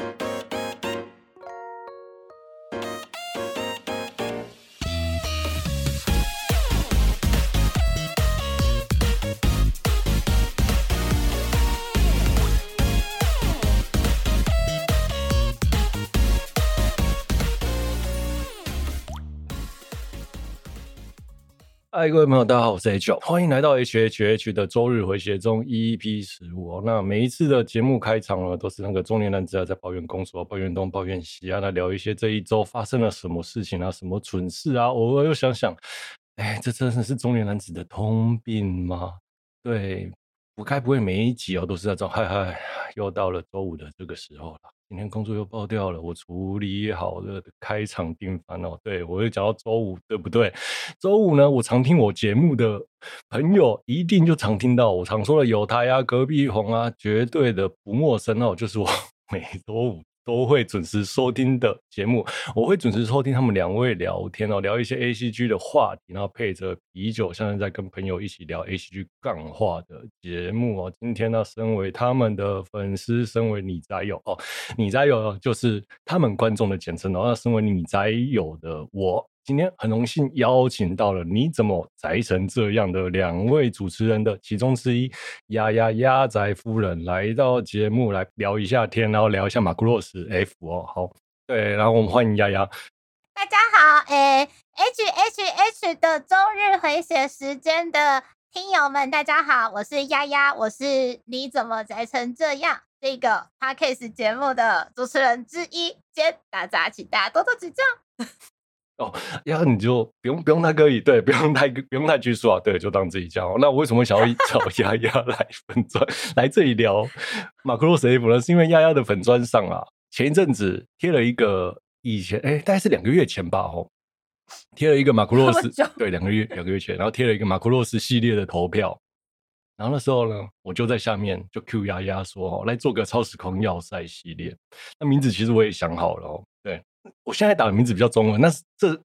ん?嗨，各位朋友，大家好，我是 H，欢迎来到 HHH 的周日回血中 EP 十五哦。那每一次的节目开场呢，都是那个中年男子啊，在抱怨工作、抱怨东、抱怨西啊，来聊一些这一周发生了什么事情啊，什么蠢事啊。偶尔又想想，哎，这真的是中年男子的通病吗？对，我该不会每一集哦都是那种嗨嗨，又到了周五的这个时候了。今天工作又爆掉了，我处理好了开场定番哦。对，我又讲到周五，对不对？周五呢，我常听我节目的朋友一定就常听到我常说的有台啊、隔壁红啊，绝对的不陌生哦，就是我 每周五。都会准时收听的节目，我会准时收听他们两位聊天哦，聊一些 ACG 的话题，然后配着啤酒，像是在跟朋友一起聊 ACG 杠话的节目哦。今天呢，身为他们的粉丝，身为你宅友哦，你宅友就是他们观众的简称哦。那身为你宅友的我。今天很荣幸邀请到了你怎么宅成这样的两位主持人的其中之一，丫丫丫宅夫人来到节目来聊一下天，然后聊一下马库洛斯 F 哦，好，对，然后我们欢迎丫丫。大家好，诶、H H H 的周日回血时间的听友们，大家好，我是丫丫，我是你怎么宅成这样这个 Podcast 节目的主持人之一兼大家请大家多多指教。哦，呀，你就不用不用太刻意，对，不用太不用太拘束啊，对，就当自己叫。那我为什么想要找 丫丫来粉砖来这里聊马库洛斯 F 呢？是因为丫丫的粉砖上啊，前一阵子贴了一个以前哎，大概是两个月前吧，哦，贴了一个马库洛斯，对，两个月两个月前，然后贴了一个马库洛斯系列的投票，然后那时候呢，我就在下面就 Q 丫丫说哦，来做个超时空要塞系列，那名字其实我也想好了哦，对。我现在打的名字比较中文，那是这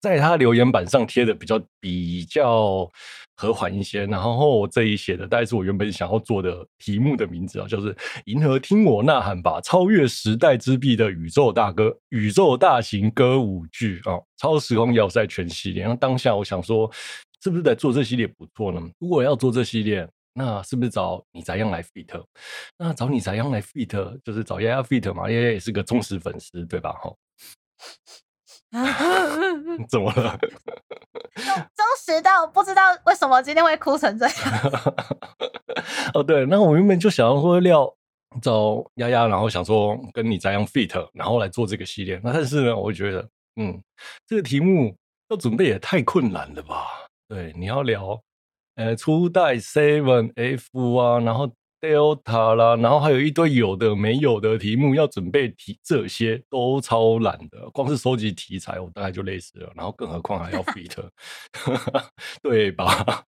在他留言板上贴的比较比较和缓一些。然后我这一写的大概是我原本想要做的题目的名字啊，就是“银河听我呐喊吧”，超越时代之壁的宇宙大歌，宇宙大型歌舞剧啊，超时空要塞全系列。然后当下我想说，是不是在做这系列不错呢？如果要做这系列。那是不是找你宅样来 fit？那找你宅样来 fit，就是找鸭鸭 fit 嘛，鸭鸭也是个忠实粉丝，对吧？哈，怎么了？忠实到不知道为什么今天会哭成这样。哦，对，那我原本就想要说要找丫丫，然后想说跟你宅样 fit，然后来做这个系列。那但是呢，我觉得，嗯，这个题目要准备也太困难了吧？对，你要聊。呃，初代 Seven F 啊，然后 Delta 啦，然后还有一堆有的没有的题目要准备题，这些都超懒的。光是收集题材，我大概就累死了。然后更何况还要 fit，对吧？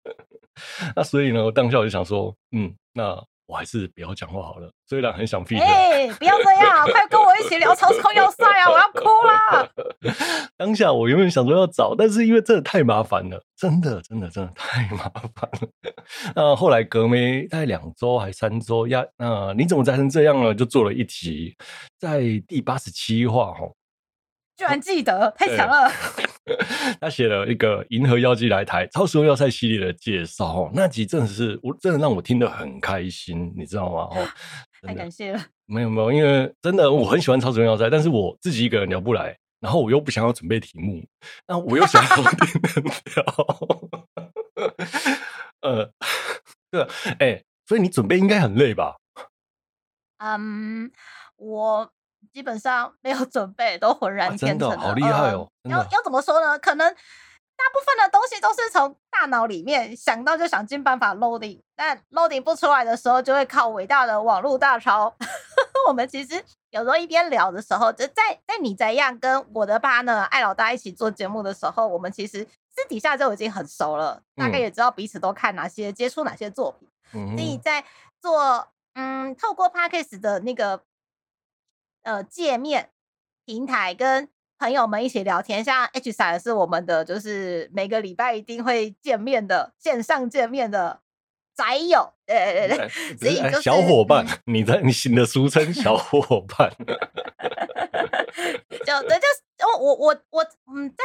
那所以呢，我当下我就想说，嗯，那。我还是不要讲话好了，虽然很想 fit。哎，不要这样，快跟我一起聊超超要塞啊！我要哭了。当下我原本想说要找，但是因为真的太麻烦了，真的真的真的太麻烦了。那后来隔没大概两周还三周呀，那你怎么宅成这样了？就做了一集，在第八十七话哈。居然记得，太强了！他写了一个《银河妖姬来台超时空要塞》系列的介绍哦，那集真的是我真的让我听得很开心，你知道吗？哦，太感谢了。没有没有，因为真的我很喜欢超时空要塞，但是我自己一个人聊不来，然后我又不想要准备题目，那我又想要听人聊。呃，对，哎、欸，所以你准备应该很累吧？嗯，我。基本上没有准备，都浑然天成。啊、真的好厉害哦！呃、要要怎么说呢？可能大部分的东西都是从大脑里面想到，就想尽办法 loading，但 loading 不出来的时候，就会靠伟大的网络大潮。我们其实有时候一边聊的时候，就在在你怎样跟我的爸呢，艾老大一起做节目的时候，我们其实私底下就已经很熟了，大概也知道彼此都看哪些、接触哪些作品。嗯，所以在做嗯，透过 Podcast 的那个。呃，界面平台跟朋友们一起聊天，像 H 三是我们的，就是每个礼拜一定会见面的线上见面的宅友，对对对，所以就是小伙伴，嗯、你的你新的俗称小伙伴，就对，就是我我我嗯，在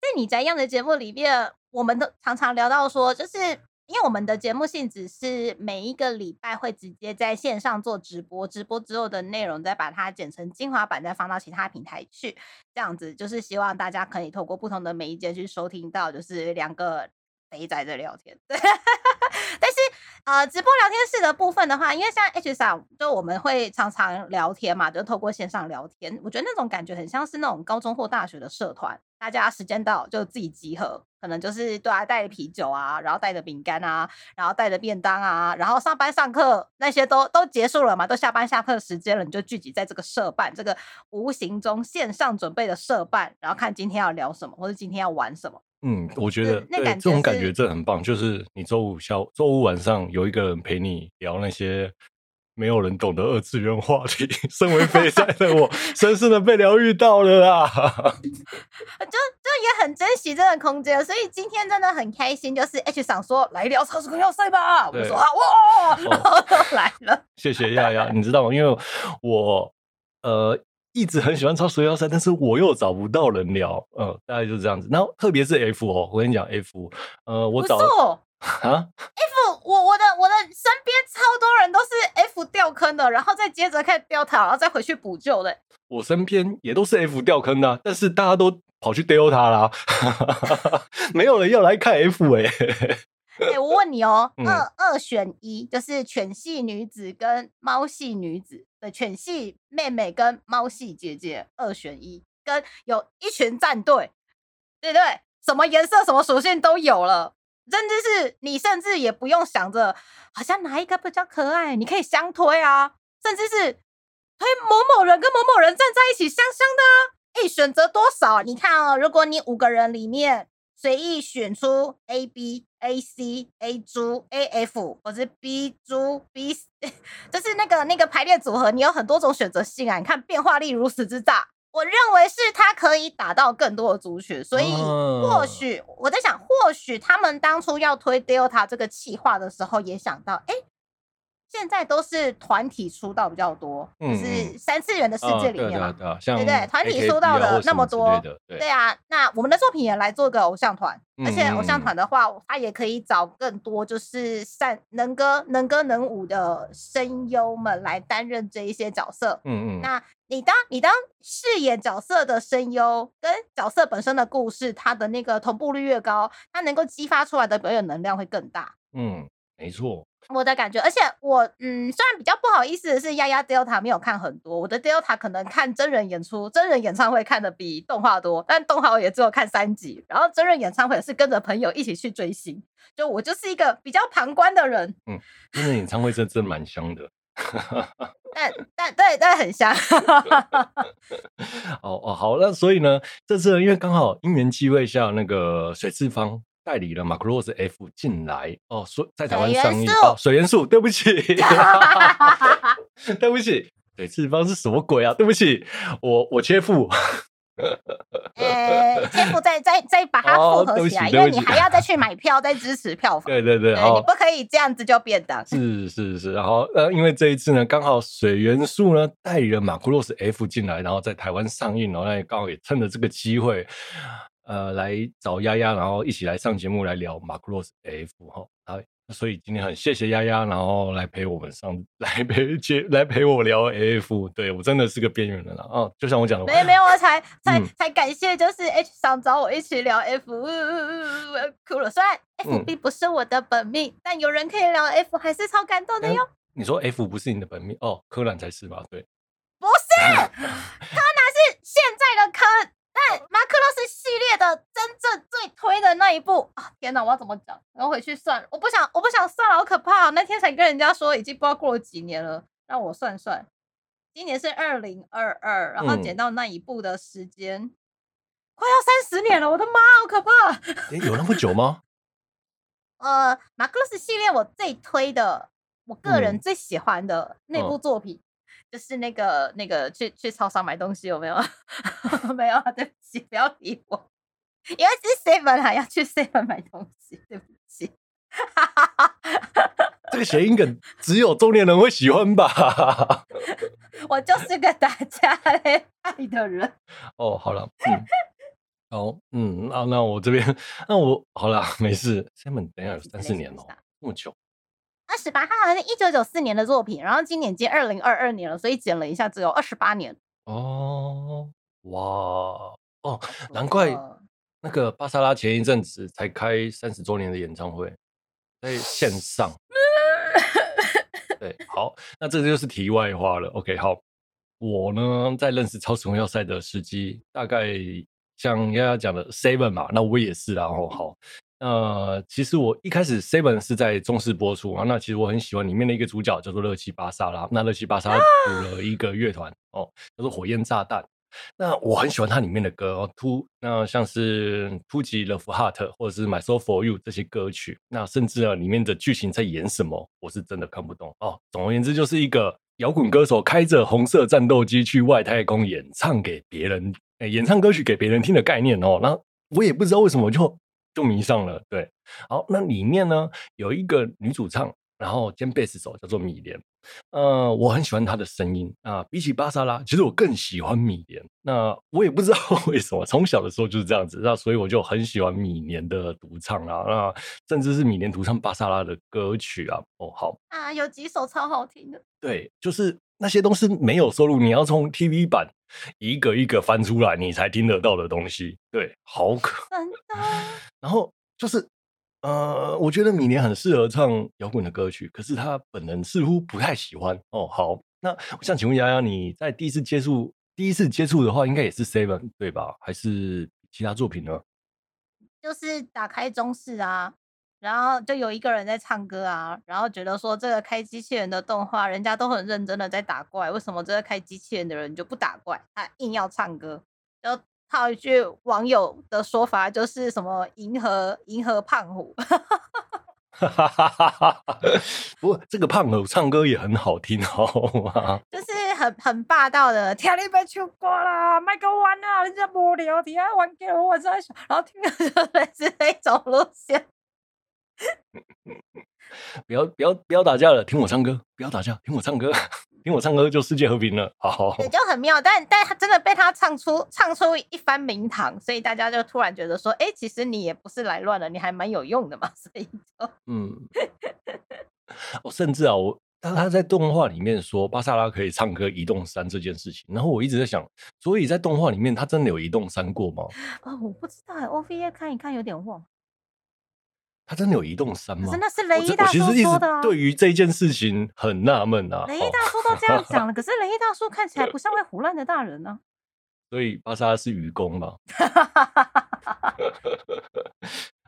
在你宅一样的节目里面，我们都常常聊到说，就是因为我们的节目性质是每一个礼拜会直接在线上做直播，直播之后的内容再把它剪成精华版，再放到其他平台去，这样子就是希望大家可以透过不同的媒介去收听到，就是两个。肥仔在聊天，对，但是呃，直播聊天室的部分的话，因为像 H 桑，就我们会常常聊天嘛，就透过线上聊天，我觉得那种感觉很像是那种高中或大学的社团，大家时间到就自己集合，可能就是对啊，带着啤酒啊，然后带着饼干啊，然后带着便当啊，然后上班上课那些都都结束了嘛，都下班下课时间了，你就聚集在这个社办，这个无形中线上准备的社办，然后看今天要聊什么，或者今天要玩什么。嗯，我觉得对这种感觉真的很棒，就是你周五下周五晚上有一个人陪你聊那些没有人懂的二次元话题。身为肥宅的我，深深的被疗愈到了啊！就就也很珍惜这个空间，所以今天真的很开心。就是 H 想说来聊超时空要塞吧，我说啊哇，然后就来了。谢谢亚亚，你知道吗？因为我呃。一直很喜欢超时空要塞，但是我又找不到人聊，嗯、呃，大概就是这样子。然后特别是 F 哦，我跟你讲 F，呃，我找 啊 F，我我的我的身边超多人都是 F 掉坑的，然后再接着开始掉塔，然后再回去补救的。我身边也都是 F 掉坑的，但是大家都跑去 Delta 啦，没有人要来看 F 哎、欸。哎、欸，我问你哦，二、嗯、二选一，就是犬系女子跟猫系女子的犬系妹妹跟猫系姐姐二选一，跟有一群战队，对对？什么颜色、什么属性都有了，甚至是你甚至也不用想着好像哪一个比较可爱，你可以相推啊，甚至是推某某人跟某某人站在一起香香的啊。哎，选择多少？你看哦，如果你五个人里面。随意选出 A B A C A 猪 A F，或者 B 猪 B，就是那个那个排列组合，你有很多种选择性啊！你看变化力如此之大，我认为是它可以打到更多的族群，所以或许我在想，或许他们当初要推 Delta 这个企划的时候，也想到，哎、欸。现在都是团体出道比较多，嗯、就是三次元的世界里面嘛，对对对，团体出道的那么多，对，对啊。那我们的作品也来做个偶像团，嗯、而且偶像团的话，他也可以找更多就是善能歌能歌能舞的声优们来担任这一些角色。嗯嗯。那你当你当饰演角色的声优跟角色本身的故事，它的那个同步率越高，它能够激发出来的表演能量会更大。嗯，没错。我的感觉，而且我嗯，虽然比较不好意思的是，丫丫 Delta 没有看很多，我的 Delta 可能看真人演出、真人演唱会看的比动画多，但动画我也只有看三集，然后真人演唱会是跟着朋友一起去追星，就我就是一个比较旁观的人。嗯，真人演唱会真真蛮香的，但但对但很香。哦哦好，那所以呢，这次因为刚好因缘际会下，那个水次方。代理了 Macross F 进来哦，说在台湾上映哦，水元素，对不起，对不起，对次方是什么鬼啊？对不起，我我切腹，呃，切腹再再再把它复合起来，哦、因为你还要再去买票，再支持票房，对对对，对你不可以这样子就变的，是是是，然后呃，因为这一次呢，刚好水元素呢代理了 Macross F 进来，然后在台湾上映，然后那也刚好也趁着这个机会。呃，来找丫丫，然后一起来上节目来聊马克罗斯 F 哈，啊，所以今天很谢谢丫丫，然后来陪我们上，来陪接来陪我聊 F，对我真的是个边缘人了啊，就像我讲的，没没有，我才才、嗯、才感谢，就是 H 想找我一起聊 F，我要哭了。虽然 F B 不是我的本命，嗯、但有人可以聊 F，还是超感动的哟、欸。你说 F 不是你的本命哦，柯南才是吧？对，不是，柯南是现在的柯。但马克洛斯系列的真正最推的那一部啊！天哪，我要怎么讲？然后回去算，我不想，我不想算了，好可怕！那天才跟人家说，已经不知道过了几年了。让我算算，今年是二零二二，然后剪到那一部的时间、嗯、快要三十年了，我的妈，好可怕！欸、有那么久吗？呃，马克洛斯系列我最推的，我个人最喜欢的那部作品。嗯就是那个那个去去超商买东西有没有？没有，对不起，不要理我，因为是 seven 还要去 seven 买东西，对不起。这个谐音梗只有中年人会喜欢吧？我就是个打架嘞爱的人。哦，好了，嗯，好，嗯，那那我这边，那我好了，没事。seven 等一下有三四年了，那么久。二十八，他好像是一九九四年的作品，然后今年已经二零二二年了，所以减了一下，只有二十八年。哦，哇，哦，难怪那个芭莎拉前一阵子才开三十周年的演唱会，在线上。对，好，那这就是题外话了。OK，好，我呢在认识超时空要塞的时机，大概像丫丫讲的 Seven 嘛，那我也是，然后好。呃，其实我一开始 Seven 是在中视播出啊，那其实我很喜欢里面的一个主角叫做乐奇巴萨拉，那乐奇巴萨拉组了一个乐团哦，叫做火焰炸弹。那我很喜欢它里面的歌哦，突那像是突击 Love Heart 或者是 My Soul For You 这些歌曲，那甚至啊里面的剧情在演什么，我是真的看不懂哦。总而言之，就是一个摇滚歌手开着红色战斗机去外太空演唱给别人，哎，演唱歌曲给别人听的概念哦。那我也不知道为什么就。就迷上了，对，好，那里面呢有一个女主唱，然后兼贝斯手叫做米莲，呃，我很喜欢她的声音啊，比起芭莎拉，其实我更喜欢米莲。那我也不知道 为什么，从小的时候就是这样子，那所以我就很喜欢米莲的独唱啊，那甚至是米莲独唱芭莎拉的歌曲啊，哦，好啊，有几首超好听的，对，就是那些都是没有收录，你要从 TV 版一个一个翻出来，你才听得到的东西，对，好可。然后就是，呃，我觉得米莲很适合唱摇滚的歌曲，可是他本人似乎不太喜欢。哦，好，那我想请问丫丫，你在第一次接触第一次接触的话，应该也是 Seven 对吧？还是其他作品呢？就是打开中视啊，然后就有一个人在唱歌啊，然后觉得说这个开机器人的动画，人家都很认真的在打怪，为什么这个开机器人的人就不打怪，他硬要唱歌？就。套一句网友的说法，就是什么“银河银河胖虎 ”，不过这个胖虎唱歌也很好听，好吗？就是很很霸道的，听你被唱过了，麦克玩啊，人家无聊，听啊玩给我在想，然后听的就是那种路线。不要不要不要打架了，听我唱歌，不要打架，听我唱歌。听我唱歌就世界和平了，好，也就很妙。但但他真的被他唱出唱出一番名堂，所以大家就突然觉得说，哎、欸，其实你也不是来乱的，你还蛮有用的嘛。所以就嗯，我 甚至啊，我当他在动画里面说芭莎拉可以唱歌移动山这件事情，然后我一直在想，所以在动画里面他真的有移动山过吗？啊、哦，我不知道，OVA 看一看有点忘。他真的有移动山吗？真的是雷伊大叔说的啊！对于这件事情很纳闷啊。雷伊大叔都这样讲了，可是雷伊大叔看起来不像会胡乱的大人呢。所以巴莎是愚公吗？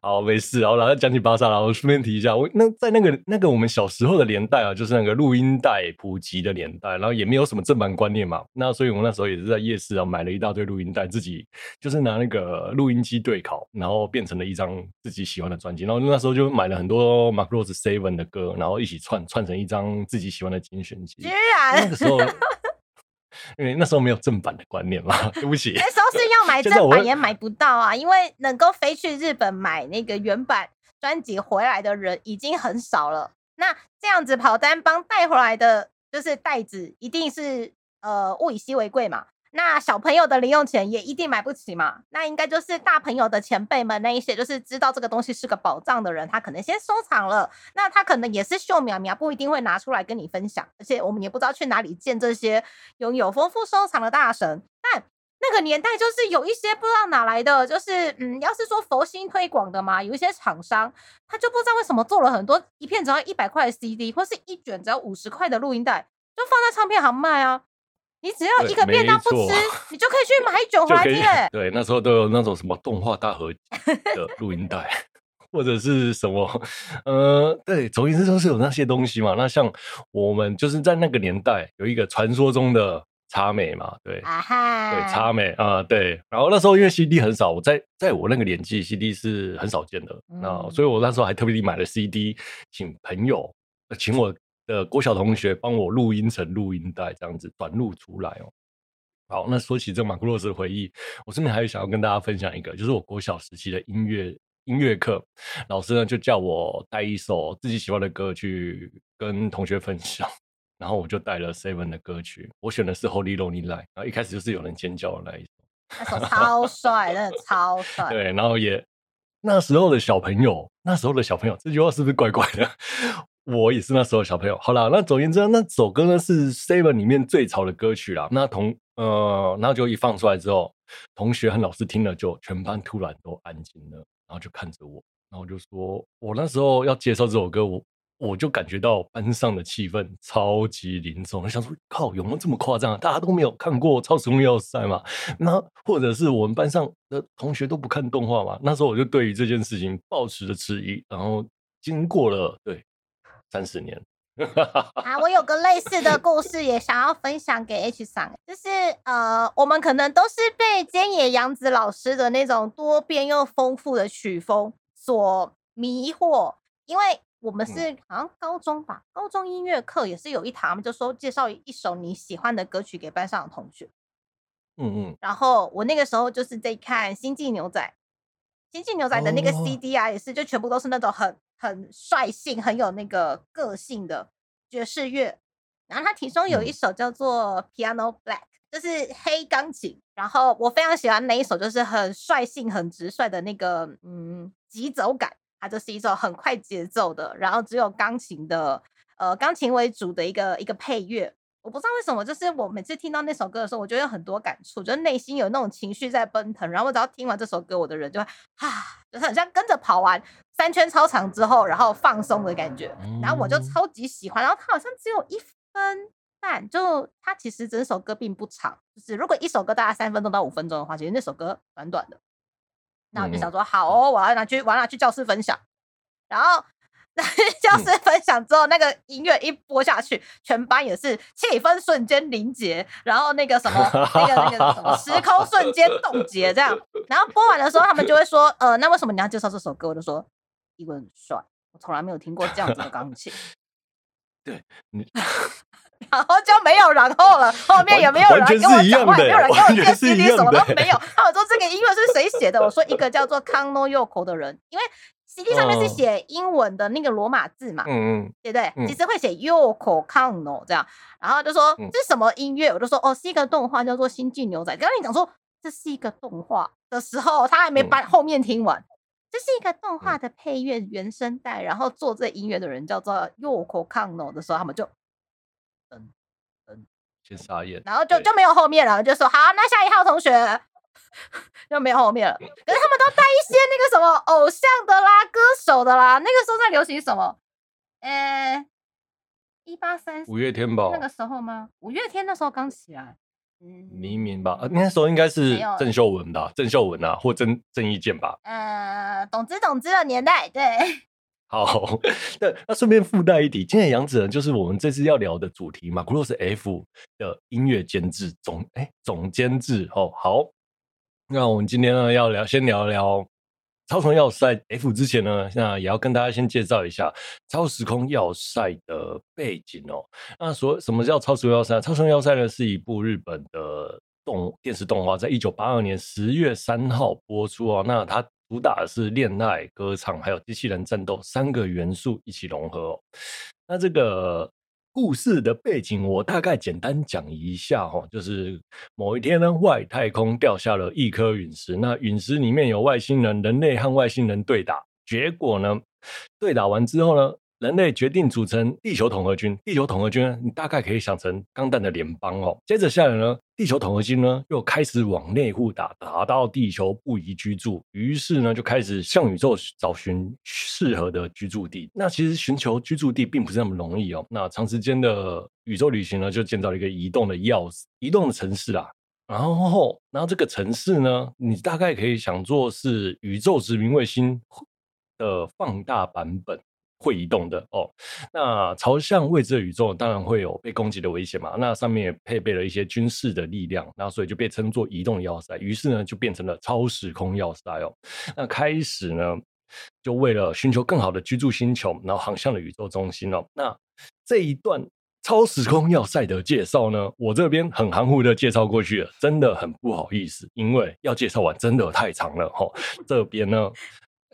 好，没事。然后，然后讲起巴萨，然后顺便提一下，我那在那个那个我们小时候的年代啊，就是那个录音带普及的年代，然后也没有什么正版观念嘛。那所以我们那时候也是在夜市啊买了一大堆录音带，自己就是拿那个录音机对拷，然后变成了一张自己喜欢的专辑。然后那时候就买了很多 Mark Rose Seven 的歌，然后一起串串成一张自己喜欢的精选集。居然那个时候。因为那时候没有正版的观念嘛，对不起。那时候是要买正版也买不到啊，因为能够飞去日本买那个原版专辑回来的人已经很少了。那这样子跑单帮带回来的，就是袋子一定是呃物以稀为贵嘛。那小朋友的零用钱也一定买不起嘛，那应该就是大朋友的前辈们那一些，就是知道这个东西是个宝藏的人，他可能先收藏了，那他可能也是秀苗苗，不一定会拿出来跟你分享，而且我们也不知道去哪里见这些拥有丰富收藏的大神。但那个年代就是有一些不知道哪来的，就是嗯，要是说佛心推广的嘛，有一些厂商他就不知道为什么做了很多一片只要一百块的 CD，或是一卷只要五十块的录音带，就放在唱片行卖啊。你只要一个便当不吃，你就可以去买一卷回来。对，那时候都有那种什么动画大合集的 录音带，或者是什么，呃，对，总而言之都是有那些东西嘛。那像我们就是在那个年代有一个传说中的插美嘛，对，啊、哈对，插美啊，对。然后那时候因为 CD 很少，我在在我那个年纪，CD 是很少见的，那、嗯、所以我那时候还特别地买了 CD，请朋友请我。的国小同学帮我录音成录音带，这样子短录出来哦。好，那说起这马库洛斯的回忆，我这边还有想要跟大家分享一个，就是我国小时期的音乐音乐课，老师呢就叫我带一首自己喜欢的歌去跟同学分享，然后我就带了 Seven 的歌曲，我选的是 Holy Lonely Night，然后一开始就是有人尖叫的那一首，那首超帅，真的超帅。对，然后也那时候的小朋友，那时候的小朋友，这句话是不是怪怪的？我也是那时候的小朋友。好啦，那总而言之，那首歌呢是 Seven 里面最潮的歌曲啦。那同呃，然后就一放出来之后，同学和老师听了，就全班突然都安静了，然后就看着我，然后就说，我那时候要介绍这首歌，我我就感觉到班上的气氛超级凝重。我想说，靠，有没有这么夸张啊？大家都没有看过《超时空要塞》吗？那或者是我们班上的同学都不看动画嘛？那时候我就对于这件事情抱持着质疑。然后经过了对。三十年，啊，我有个类似的 故事也想要分享给 H 桑，就是呃，我们可能都是被菅野洋子老师的那种多变又丰富的曲风所迷惑，因为我们是好像高中吧，高中音乐课也是有一堂，就说介绍一首你喜欢的歌曲给班上的同学，嗯嗯，然后我那个时候就是在看《星际牛仔》。星际牛仔的那个 CD 啊，也是就全部都是那种很很率性、很有那个个性的爵士乐。然后它其中有一首叫做 Piano Black，就是黑钢琴。然后我非常喜欢那一首，就是很率性、很直率的那个嗯急走感。它就是一首很快节奏的，然后只有钢琴的呃钢琴为主的一个一个配乐。我不知道为什么，就是我每次听到那首歌的时候，我就有很多感触，就是内心有那种情绪在奔腾。然后我只要听完这首歌，我的人就会啊，就是很像跟着跑完三圈操场之后，然后放松的感觉。然后我就超级喜欢。然后它好像只有一分半，就它其实整首歌并不长，就是如果一首歌大概三分钟到五分钟的话，其实那首歌短短的。那我就想说，好哦，我要拿去，我要拿去教室分享。然后。教师分享之后，那个音乐一播下去，全班也是气氛瞬间凝结，然后那个什么，那个那个什么，时空瞬间冻结，这样。然后播完的时候，他们就会说：“呃，那为什么你要介绍这首歌？”我就说：“因为很帅，我从来没有听过这样子的钢琴。”对，然后就没有然后了，后面也没有人跟我讲话，也没有人跟我借 CD，什么都没有。他们说这个音乐是谁写的？我说一个叫做 Kano Yoko 的人，因为。CD 上面是写英文的那个罗马字嘛，嗯嗯，对不对？其实会写 Yoko Kanno 这样，然后就说这是什么音乐？我就说哦，是一个动画叫做《星际牛仔》。刚刚你讲说这是一个动画的时候，他还没把后面听完。这是一个动画的配乐原声带，然后做这音乐的人叫做 Yoko Kanno 的时候，他们就嗯嗯先傻眼，然后就就没有后面了，就说好，那下一号同学。就没有后面了。可是他们都带一些那个什么偶像的啦、歌手的啦。那个时候在流行什么？呃，一八三五月天吧？那个时候吗？五月天那时候刚起来，嗯，黎明吧？那时候应该是郑秀文吧？郑秀文啊，或郑郑伊健吧？呃，懂之懂之的年代，对。好，那那顺便附带一提，今天杨子呢，就是我们这次要聊的主题嘛，Macross F 的音乐监制总哎总监制哦，好。那我们今天呢，要聊，先聊聊《超时空要塞 F》之前呢，那也要跟大家先介绍一下《超时空要塞》的背景哦。那说什么叫《超时空要塞》？《超时空要塞》呢，是一部日本的动电视动画，在一九八二年十月三号播出哦。那它主打的是恋爱、歌唱还有机器人战斗三个元素一起融合哦。那这个。故事的背景我大概简单讲一下哈，就是某一天呢，外太空掉下了一颗陨石，那陨石里面有外星人，人类和外星人对打，结果呢，对打完之后呢，人类决定组成地球统合军。地球统合军，你大概可以想成钢弹的联邦哦。接着下来呢，地球统合军呢又开始往内互打，打到地球不宜居住，于是呢就开始向宇宙找寻适合的居住地。那其实寻求居住地并不是那么容易哦。那长时间的宇宙旅行呢，就建造了一个移动的钥匙，移动的城市啊。然后，然后这个城市呢，你大概可以想做是宇宙殖民卫星的放大版本。会移动的哦，那朝向未知的宇宙当然会有被攻击的危险嘛。那上面也配备了一些军事的力量，那所以就被称作移动要塞。于是呢，就变成了超时空要塞哦。那开始呢，就为了寻求更好的居住星球，然后航向了宇宙中心哦。那这一段超时空要塞的介绍呢，我这边很含糊的介绍过去了，真的很不好意思，因为要介绍完真的太长了哈、这边呢。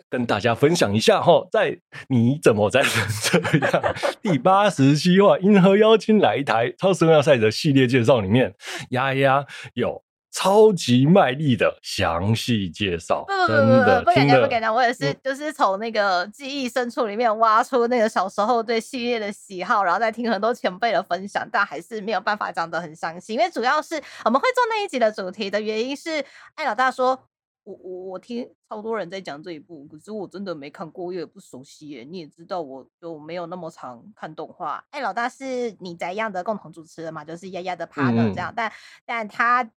跟大家分享一下哈，在你怎么在成这样第八十七话《银河妖精来台超时空要塞》的系列介绍里面，丫丫有。超级卖力的详细介绍，不不不不不，不敢讲不敢讲，我也是就是从那个记忆深处里面挖出那个小时候对系列的喜好，然后再听很多前辈的分享，但还是没有办法讲得很详细，因为主要是我们会做那一集的主题的原因是，艾老大说，我我我听超多人在讲这一部，可是我真的没看过，我也不熟悉耶。你也知道，我就没有那么常看动画。哎老大是你在一样的共同主持人嘛，就是丫丫的 partner 这样，嗯、但但他。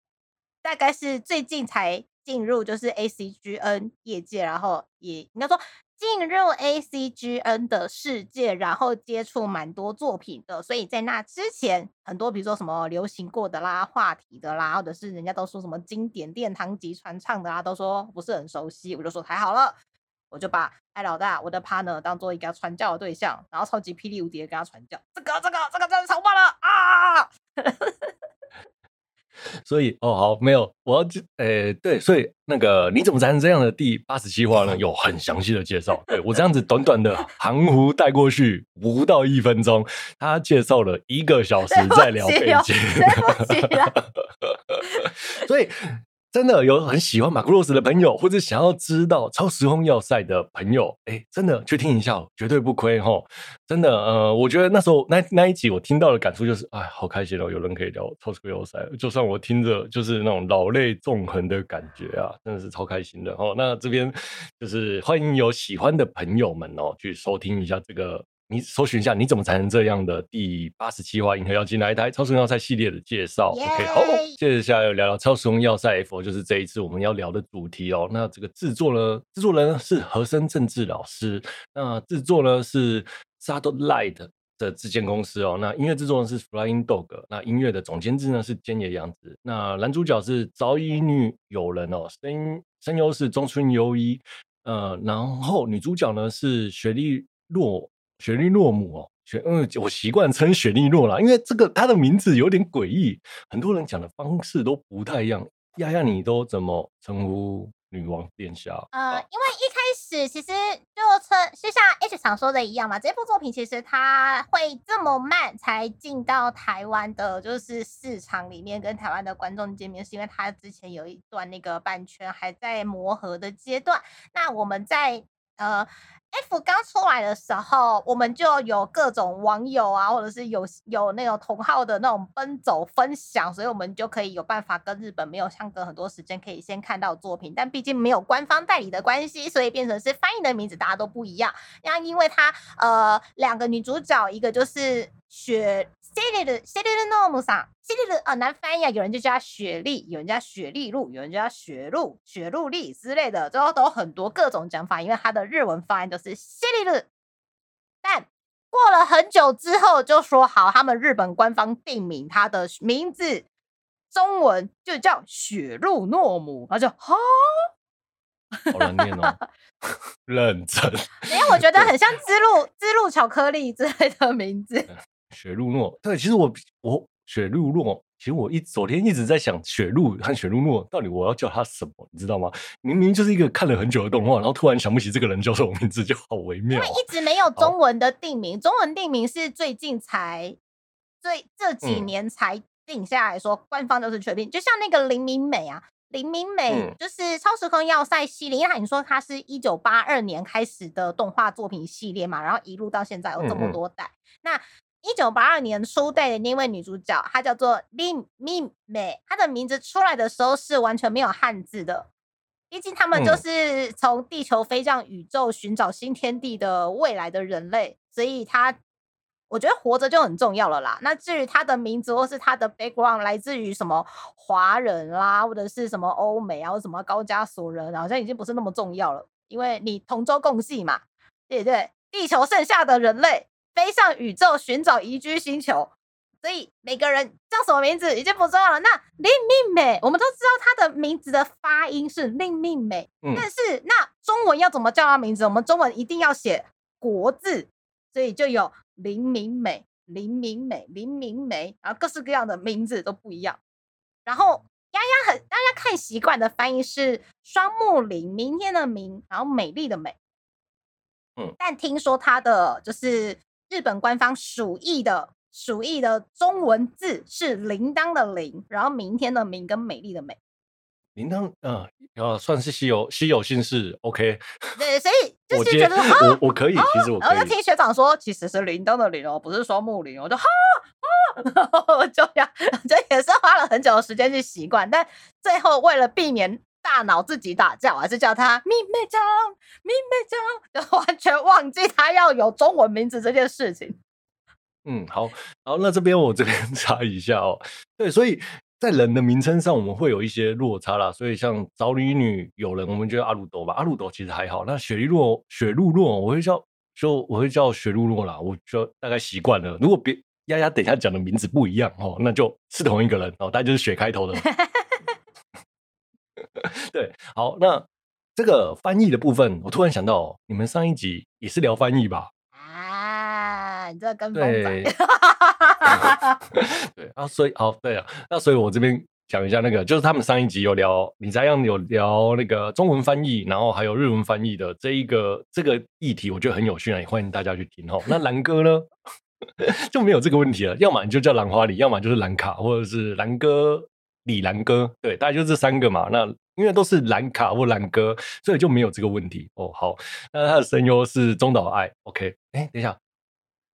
大概是最近才进入就是 ACGN 业界，然后也应该说进入 ACGN 的世界，然后接触蛮多作品的。所以在那之前，很多比如说什么流行过的啦、话题的啦，或者是人家都说什么经典殿堂级传唱的啦，都说不是很熟悉。我就说太好了，我就把艾老大我的 partner 当做一个传教的对象，然后超级霹雳无敌的跟他传教。这个、这个、这个真的超棒了啊！所以哦好没有，我要诶、欸、对，所以那个你怎么才能这样的第八十七话呢？有很详细的介绍。对我这样子短短的 含糊带过去，不到一分钟，他介绍了一个小时在聊背景，所以。真的有很喜欢马库罗斯的朋友，或者想要知道超时空要塞的朋友，哎、真的去听一下，绝对不亏哈！真的，呃，我觉得那时候那那一集我听到的感触就是，哎，好开心哦，有人可以聊超时空要塞，就算我听着就是那种老泪纵横的感觉啊，真的是超开心的哦。那这边就是欢迎有喜欢的朋友们哦，去收听一下这个。你搜寻一下，你怎么才能这样的第八十七话《银河妖精来台超时空要塞》系列的介绍。OK，好，接下来聊聊《超时空要塞 F》，就是这一次我们要聊的主题哦。那这个制作呢，制作人是和生政治老师，那制作呢是 Satellite 的制片公司哦。那音乐制作人是 Flying Dog，那音乐的总监制呢是菅野洋子。那男主角是早乙女友人哦，声声优是中村优一，呃，然后女主角呢是雪莉洛。雪莉诺姆哦，雪嗯，我习惯称雪莉诺啦，因为这个她的名字有点诡异，很多人讲的方式都不太一样。丫丫，你都怎么称呼女王殿下？呃，因为一开始其实就称，就像 H 常说的一样嘛，这部作品其实它会这么慢才进到台湾的，就是市场里面跟台湾的观众见面，是因为它之前有一段那个版权还在磨合的阶段。那我们在呃。F 刚出来的时候，我们就有各种网友啊，或者是有有那种同号的那种奔走分享，所以我们就可以有办法跟日本没有相隔很多时间，可以先看到作品。但毕竟没有官方代理的关系，所以变成是翻译的名字大家都不一样。那因为它呃两个女主角，一个就是雪。谢丽的谢丽的诺姆桑，谢丽的啊，难翻译啊，有人就叫雪莉，有人叫雪莉露，有人叫雪露、雪露莉之类的，最后都很多各种讲法，因为它的日文发音都是谢丽的。但过了很久之后，就说好，他们日本官方定名他的名字，中文就叫雪露诺姆，他就哈，好难念哦，认真，因为我觉得很像织路织路巧克力之类的名字。雪露诺，对，其实我我雪露诺，其实我一昨天一直在想雪露和雪露诺到底我要叫他什么，你知道吗？明明就是一个看了很久的动画，然后突然想不起这个人叫什么名字，就好微妙。因为一直没有中文的定名，中文定名是最近才最这几年才定下来说，嗯、官方就是确定。就像那个林明美啊，林明美就是超时空要塞系列，因为你说它是一九八二年开始的动画作品系列嘛，然后一路到现在有这么多代，嗯嗯那。一九八二年初代的那位女主角，她叫做林明美。她的名字出来的时候是完全没有汉字的，毕竟他们就是从地球飞向宇宙寻找新天地的未来的人类，所以她我觉得活着就很重要了啦。那至于她的名字或是她的 background 来自于什么华人啦，或者是什么欧美啊，或什么高加索人，好像已经不是那么重要了，因为你同舟共济嘛，对不对？地球剩下的人类。飞上宇宙寻找宜居星球，所以每个人叫什么名字已经不重要了。那林命美，我们都知道他的名字的发音是林命美，嗯、但是那中文要怎么叫他名字？我们中文一定要写国字，所以就有林明美、林明美、林明美，然后各式各样的名字都不一样。然后丫丫很大家看习惯的翻译是双木林，明天的明，然后美丽的美。嗯，但听说它的就是日本官方鼠疫的鼠疫的中文字是铃铛的铃，然后明天的明跟美丽的美。铃铛，嗯，呃，算是稀有稀有姓氏，OK。对，所以就是觉得我、啊、我，我可以，啊、其实我可以。然后就听学长说，其实是铃铛的铃哦，不是双木铃，我就哈啊，然后就这样，这也是花了很久的时间去习惯，但最后为了避免大脑自己打架，我还是叫他咪妹酱，咪妹酱，就完全忘记他要有中文名字这件事情。嗯，好，然后那这边我这边 查一下哦，对，所以。在人的名称上，我们会有一些落差啦，所以像早女女有人，我们就叫阿鲁朵吧。阿鲁朵其实还好，那雪莉洛、雪露洛，我会叫就我会叫雪露洛啦，我就大概习惯了。如果别丫丫等一下讲的名字不一样哦，那就是同一个人哦，大概就是雪开头的。对，好，那这个翻译的部分，我突然想到，你们上一集也是聊翻译吧？啊，你这跟风仔。对啊，所以好对啊，那所以我这边讲一下那个，就是他们上一集有聊，你这样有聊那个中文翻译，然后还有日文翻译的这一个这个议题，我觉得很有趣啊，也欢迎大家去听哈。那兰哥呢 就没有这个问题了，要么你就叫兰花里，要么就是兰卡，或者是兰哥里兰哥，对，大概就这三个嘛。那因为都是兰卡或兰哥，所以就没有这个问题哦。好，那他的声优是中岛爱，OK？哎，等一下。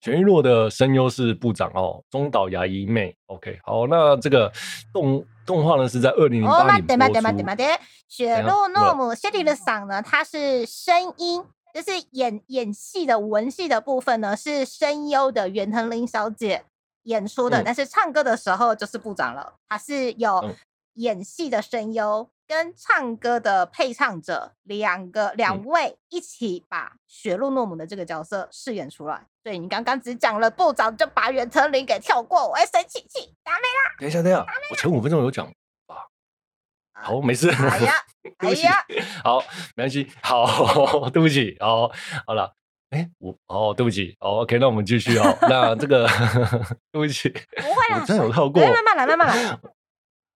玄玉洛的声优是部长哦，中岛芽衣妹。OK，好，那这个动动画呢是在二零零八年播出。雪露诺姆谢里的嗓呢，它是声音，就是演演戏的文戏的部分呢是声优的远藤绫小姐演出的，嗯，但是唱歌的时候就是部长了，他是有演戏的声优。跟唱歌的配唱者两个两位一起把雪露诺姆的这个角色饰演出来。对，你刚刚只讲了部长，就把远藤林给跳过，我会生气气，打没啦？等一下，等一下，我前五分钟有讲吧。好，没事。哎呀，哎呀，好，没关系。好，对不起。哦，好了。哎，我哦，对不起。哦，OK，那我们继续哦。那这个，对不起，不会啦，真有跳过。慢慢来，慢慢来。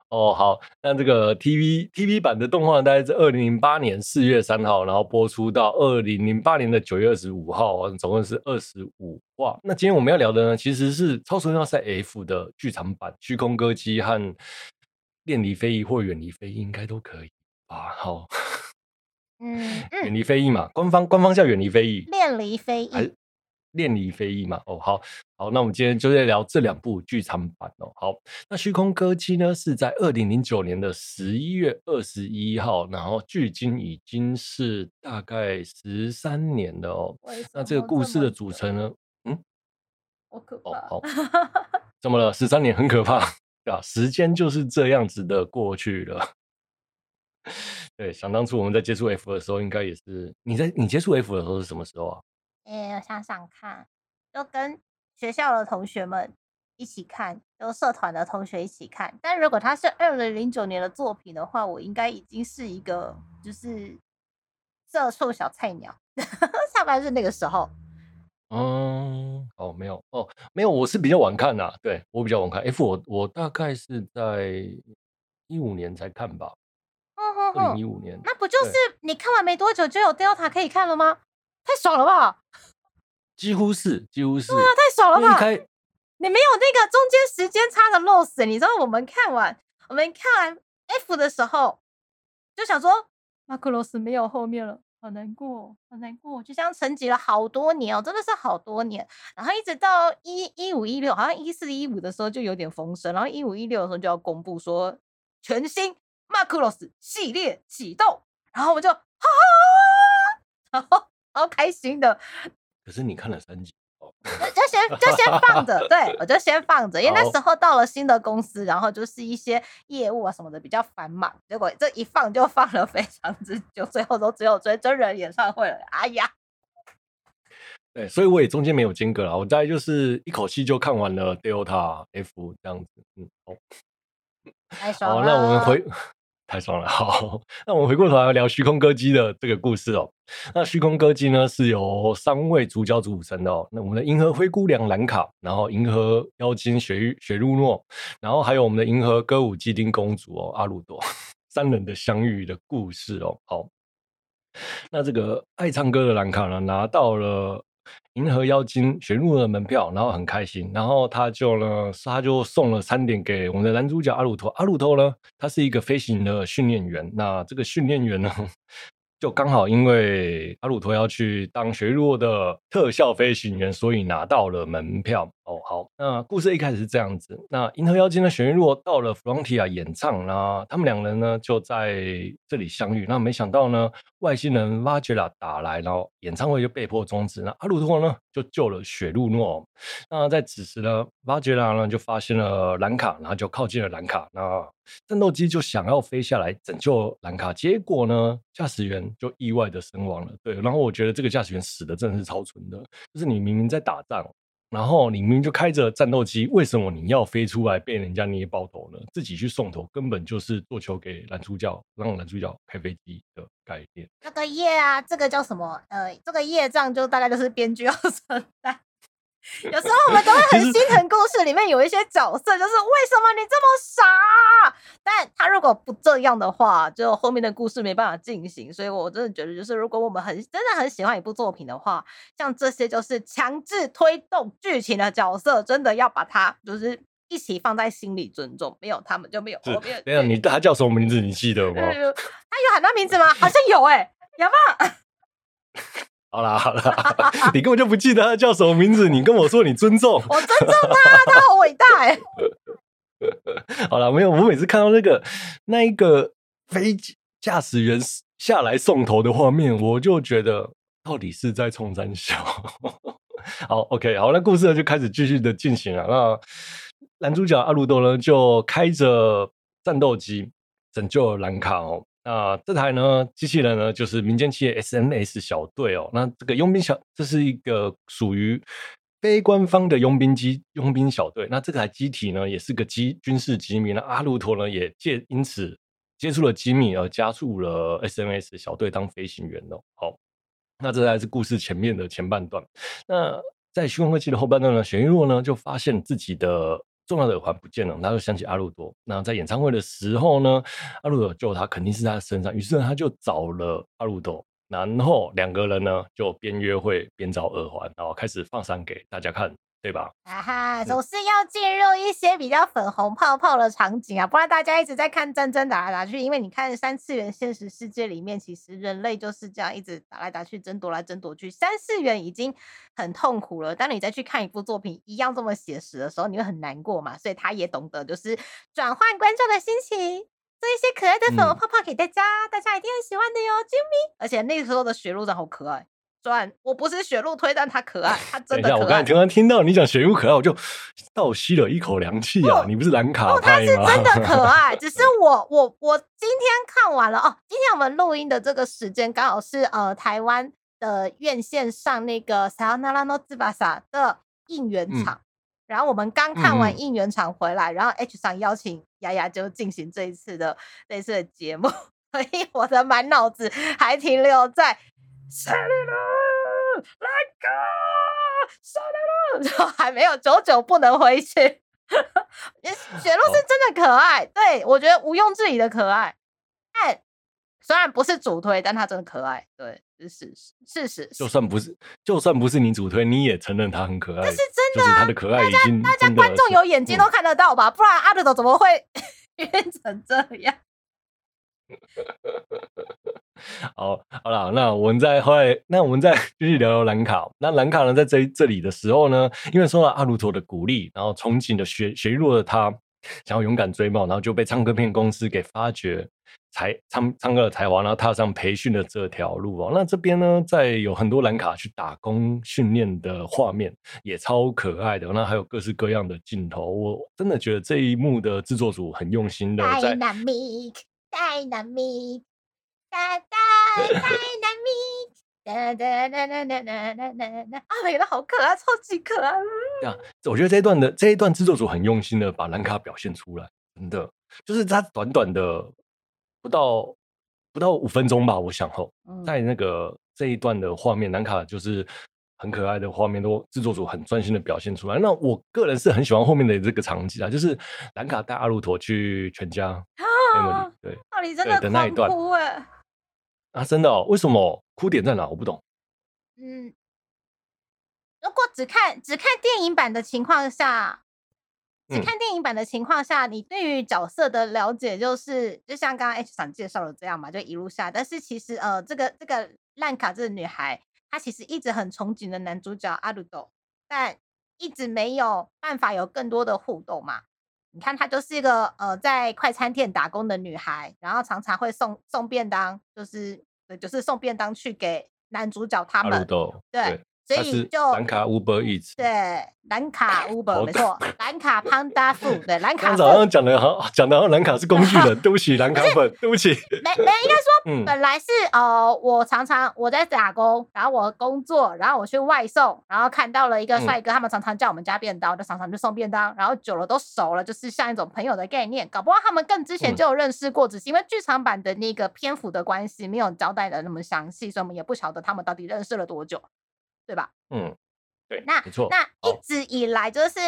哦，好，那这个 TV TV 版的动画大概是二零零八年四月三号，然后播出到二零零八年的九月二十五号，总共是二十五话。那今天我们要聊的呢，其实是《超时空要塞 F》的剧场版，虚空歌姬和恋离非议或远离非议应该都可以啊。好，嗯，远离非议嘛，官方官方叫远离非议，恋离非议。恋离非议嘛，哦，好好，那我们今天就在聊这两部剧场版哦。好，那虚空歌姬呢是在二零零九年的十一月二十一号，然后距今已经是大概十三年了哦。那这个故事的组成呢？嗯，好可怕。哦，好，怎么了？十三年很可怕，对吧？时间就是这样子的过去了。对，想当初我们在接触 F 的时候，应该也是你在你接触 F 的时候是什么时候啊？哎、欸，我想想看，就跟学校的同学们一起看，就社团的同学一起看。但如果他是二零零九年的作品的话，我应该已经是一个就是社畜小菜鸟，差不多是那个时候。嗯，哦，没有，哦，没有，我是比较晚看呐、啊，对我比较晚看。F，我我大概是在一五年才看吧。二零一五年，那不就是你看完没多久就有 Delta 可以看了吗？太爽了吧！几乎是，几乎是。对啊，太爽了吧！你没有那个中间时间差的 loss，你知道我们看完，我们看完 F 的时候，就想说马克罗斯没有后面了，好难过，好难过，就这样沉寂了好多年哦，真的是好多年。然后一直到一一五一六，好像一四一五的时候就有点风声，然后一五一六的时候就要公布说全新马克罗斯系列启动，然后我就哈哈，然后。好开心的，可是你看了三集哦，就先就先放着，对，我就先放着，因为那时候到了新的公司，然后就是一些业务啊什么的比较繁忙，结果这一放就放了非常之久，最后都只有追真人演唱会了。哎呀，对，所以我也中间没有间隔了，我大概就是一口气就看完了 Delta F 这样子，嗯，好，好，那我们回太爽了。好，那我们回过头来聊虚空歌姬的这个故事哦。那虚空歌姬呢，是由三位主角组成的哦。那我们的银河灰姑娘兰卡，然后银河妖精雪雪露诺，然后还有我们的银河歌舞伎町公主哦阿鲁朵，三人的相遇的故事哦。好，那这个爱唱歌的兰卡呢，拿到了。银河妖精选入了门票，然后很开心，然后他就呢，他就送了餐点给我们的男主角阿鲁托。阿鲁托呢，他是一个飞行的训练员。那这个训练员呢，就刚好因为阿鲁托要去当雪露的特效飞行员，所以拿到了门票。哦，好，那故事一开始是这样子。那银河妖精的雪露到了弗朗提亚演唱，啦他们两人呢就在这里相遇。那没想到呢，外星人瓦杰拉打来，然后演唱会就被迫终止。那阿鲁托呢就救了雪露诺。那在此时呢，瓦杰拉呢就发现了兰卡，然后就靠近了兰卡。那战斗机就想要飞下来拯救兰卡，结果呢，驾驶员就意外的身亡了。对，然后我觉得这个驾驶员死的真的是超蠢的，就是你明明在打仗。然后你明明就开着战斗机，为什么你要飞出来被人家捏爆头呢？自己去送头，根本就是做球给男主角，让男主角开飞机的概念。那个业啊，这个叫什么？呃，这个业障就大概就是编剧要 承担。有时候我们都会很心疼，故事里面有一些角色，就是为什么你这么傻？但他如果不这样的话，就后面的故事没办法进行。所以我真的觉得，就是如果我们很真的很喜欢一部作品的话，像这些就是强制推动剧情的角色，真的要把它就是一起放在心里尊重。没有他们就没有后面。等下你他叫什么名字？你记得吗？他有喊他名字吗？好像有哎、欸，有没有？好啦好啦，你根本就不记得他叫什么名字，你跟我说你尊重，我尊重他，他好伟大哎。好了，没有，我每次看到那个那一个飞机驾驶员下来送头的画面，我就觉得到底是在冲三小。好，OK，好，那故事呢就开始继续的进行了。那男主角阿鲁多呢就开着战斗机拯救了兰卡哦。那这台呢，机器人呢，就是民间企业 SMS 小队哦。那这个佣兵小，这是一个属于非官方的佣兵机佣兵小队。那这台机体呢，也是个机军事机密。那阿鲁托呢，也借因此接触了机密，而加入了 SMS 小队当飞行员哦。好，那这才是故事前面的前半段。那在虚空科技的后半段呢，雪露呢就发现自己的。重要的耳环不见了，他就想起阿鲁多。那在演唱会的时候呢，阿鲁多救他，肯定是他身上。于是呢，他就找了阿鲁多，然后两个人呢就边约会边找耳环，然后开始放闪给大家看。对吧？啊哈，总是要进入一些比较粉红泡泡的场景啊，不然大家一直在看战争打来打去。因为你看三次元现实世界里面，其实人类就是这样一直打来打去，争夺来争夺去。三次元已经很痛苦了，当你再去看一部作品一样这么写实的时候，你会很难过嘛。所以他也懂得就是转换观众的心情，做一些可爱的粉红泡泡给大家，嗯、大家一定很喜欢的哟，Jimmy。而且那个时候的雪露真的好可爱。我不是雪露推，但他可爱，他真的可爱。我刚才刚刚听到你讲雪露可爱，我就倒吸了一口凉气啊！你不是兰卡派吗？他是真的可爱，只是我我我今天看完了哦。今天我们录音的这个时间刚好是呃台湾的院线上那个《さよならの翼》的应援场，嗯、然后我们刚看完应援场回来，嗯、然后 H 上邀请亚亚就进行这一次的这一次的节目，所以我的满脑子还停留在。 杀了啦！来个杀了啦！就还没有久久不能回去。雪露是真的可爱，哦、对，我觉得毋庸置疑的可爱。但虽然不是主推，但他真的可爱，对，是事实。事实。就算不是，就算不是你主推，你也承认他很可爱。这是真的、啊，他的可爱已经大家大家观众有眼睛都看得到吧？嗯、不然阿德斗怎么会 变成这样？好，好了，那我们再后来，那我们再继续聊聊兰卡。那兰卡呢，在这这里的时候呢，因为受到阿鲁陀的鼓励，然后憧憬的学学弱的他，想要勇敢追梦，然后就被唱歌片公司给发掘，才唱唱歌的才华，然后踏上培训的这条路哦。那这边呢，在有很多兰卡去打工训练的画面，也超可爱的。那还有各式各样的镜头，我真的觉得这一幕的制作组很用心的在。Dynamic, 哒哒，Dynamic，哒哒哒哒哒哒哒哒啊，每个都好可爱，超级可爱。对啊，我觉得这一段的这一段制作组很用心的把兰卡表现出来，真的就是他短短的不到不到五分钟吧，我想后，在那个这一段的画面，兰卡就是很可爱的画面，都制作组很专心的表现出来。那我个人是很喜欢后面的这个场景啊，就是兰卡带阿鲁陀去全家，啊，对，那里真的的那一段哭哎，啊，真的哦？为什么哭点在哪？我不懂。嗯，如果只看只看电影版的情况下。只看电影版的情况下，你对于角色的了解就是，就像刚刚 H 厂介绍的这样嘛，就一路下。但是其实，呃，这个这个兰卡这个女孩，她其实一直很憧憬的男主角阿鲁多，但一直没有办法有更多的互动嘛。你看，她就是一个呃在快餐店打工的女孩，然后常常会送送便当，就是就是送便当去给男主角他们。对。对所以就兰卡 Uber Eats，对，兰卡 Uber 没错，兰卡 Panda Food，对，兰 卡。早上讲的好，讲的好，兰卡是工具人，对不起，兰卡粉，对不起。没没，应该说，本来是呃，我常常我在打工，然后我工作，然后我去外送，然后看到了一个帅哥，他们常常叫我们家便当，就常常就送便当，然后久了都熟了，就是像一种朋友的概念。搞不好他们更之前就有认识过，只是因为剧场版的那个篇幅的关系，没有交代的那么详细，所以我们也不晓得他们到底认识了多久。对吧？嗯，对，那没错。那一直以来就是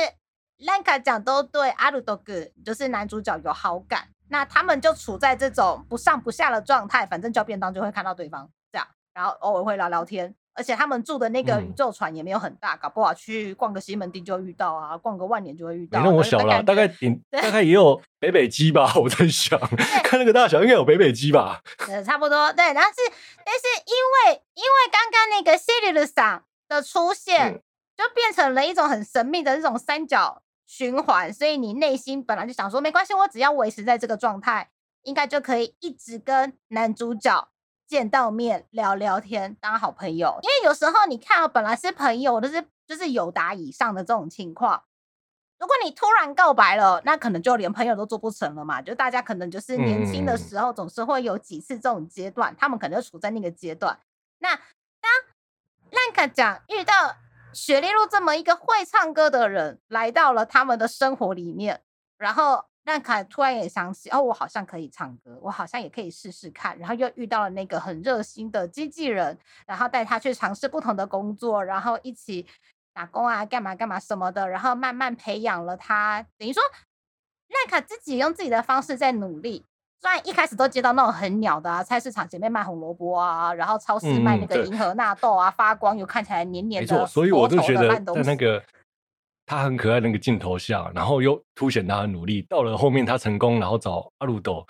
兰卡讲都对阿鲁多哥，就是男主角有好感。那他们就处在这种不上不下的状态，反正叫便当就会看到对方这样，然后偶尔会聊聊天。而且他们住的那个宇宙船也没有很大，嗯、搞不好去逛个西门町就会遇到啊，逛个万年就会遇到。那我小了，大概顶大概也有北北基吧，我在想，看那个大小应该有北北基吧。呃，差不多。对，但是但是因为因为刚刚那个西里鲁桑的出现，嗯、就变成了一种很神秘的这种三角循环，所以你内心本来就想说没关系，我只要维持在这个状态，应该就可以一直跟男主角。见到面聊聊天，当好朋友。因为有时候你看，本来是朋友，都是就是友达以上的这种情况。如果你突然告白了，那可能就连朋友都做不成了嘛。就大家可能就是年轻的时候，总是会有几次这种阶段，嗯、他们可能就处在那个阶段。那当兰卡讲遇到雪莉露这么一个会唱歌的人来到了他们的生活里面，然后。兰卡突然也想起，哦，我好像可以唱歌，我好像也可以试试看。然后又遇到了那个很热心的经纪人，然后带他去尝试不同的工作，然后一起打工啊，干嘛干嘛什么的，然后慢慢培养了他。等于说，兰卡自己用自己的方式在努力。虽然一开始都接到那种很鸟的啊，菜市场前面卖红萝卜啊，然后超市卖那个银河纳豆啊，嗯、发光又看起来黏黏的，没错所以我就觉得在那个。他很可爱那个镜头下，然后又凸显他的努力。到了后面他成功，然后找阿鲁斗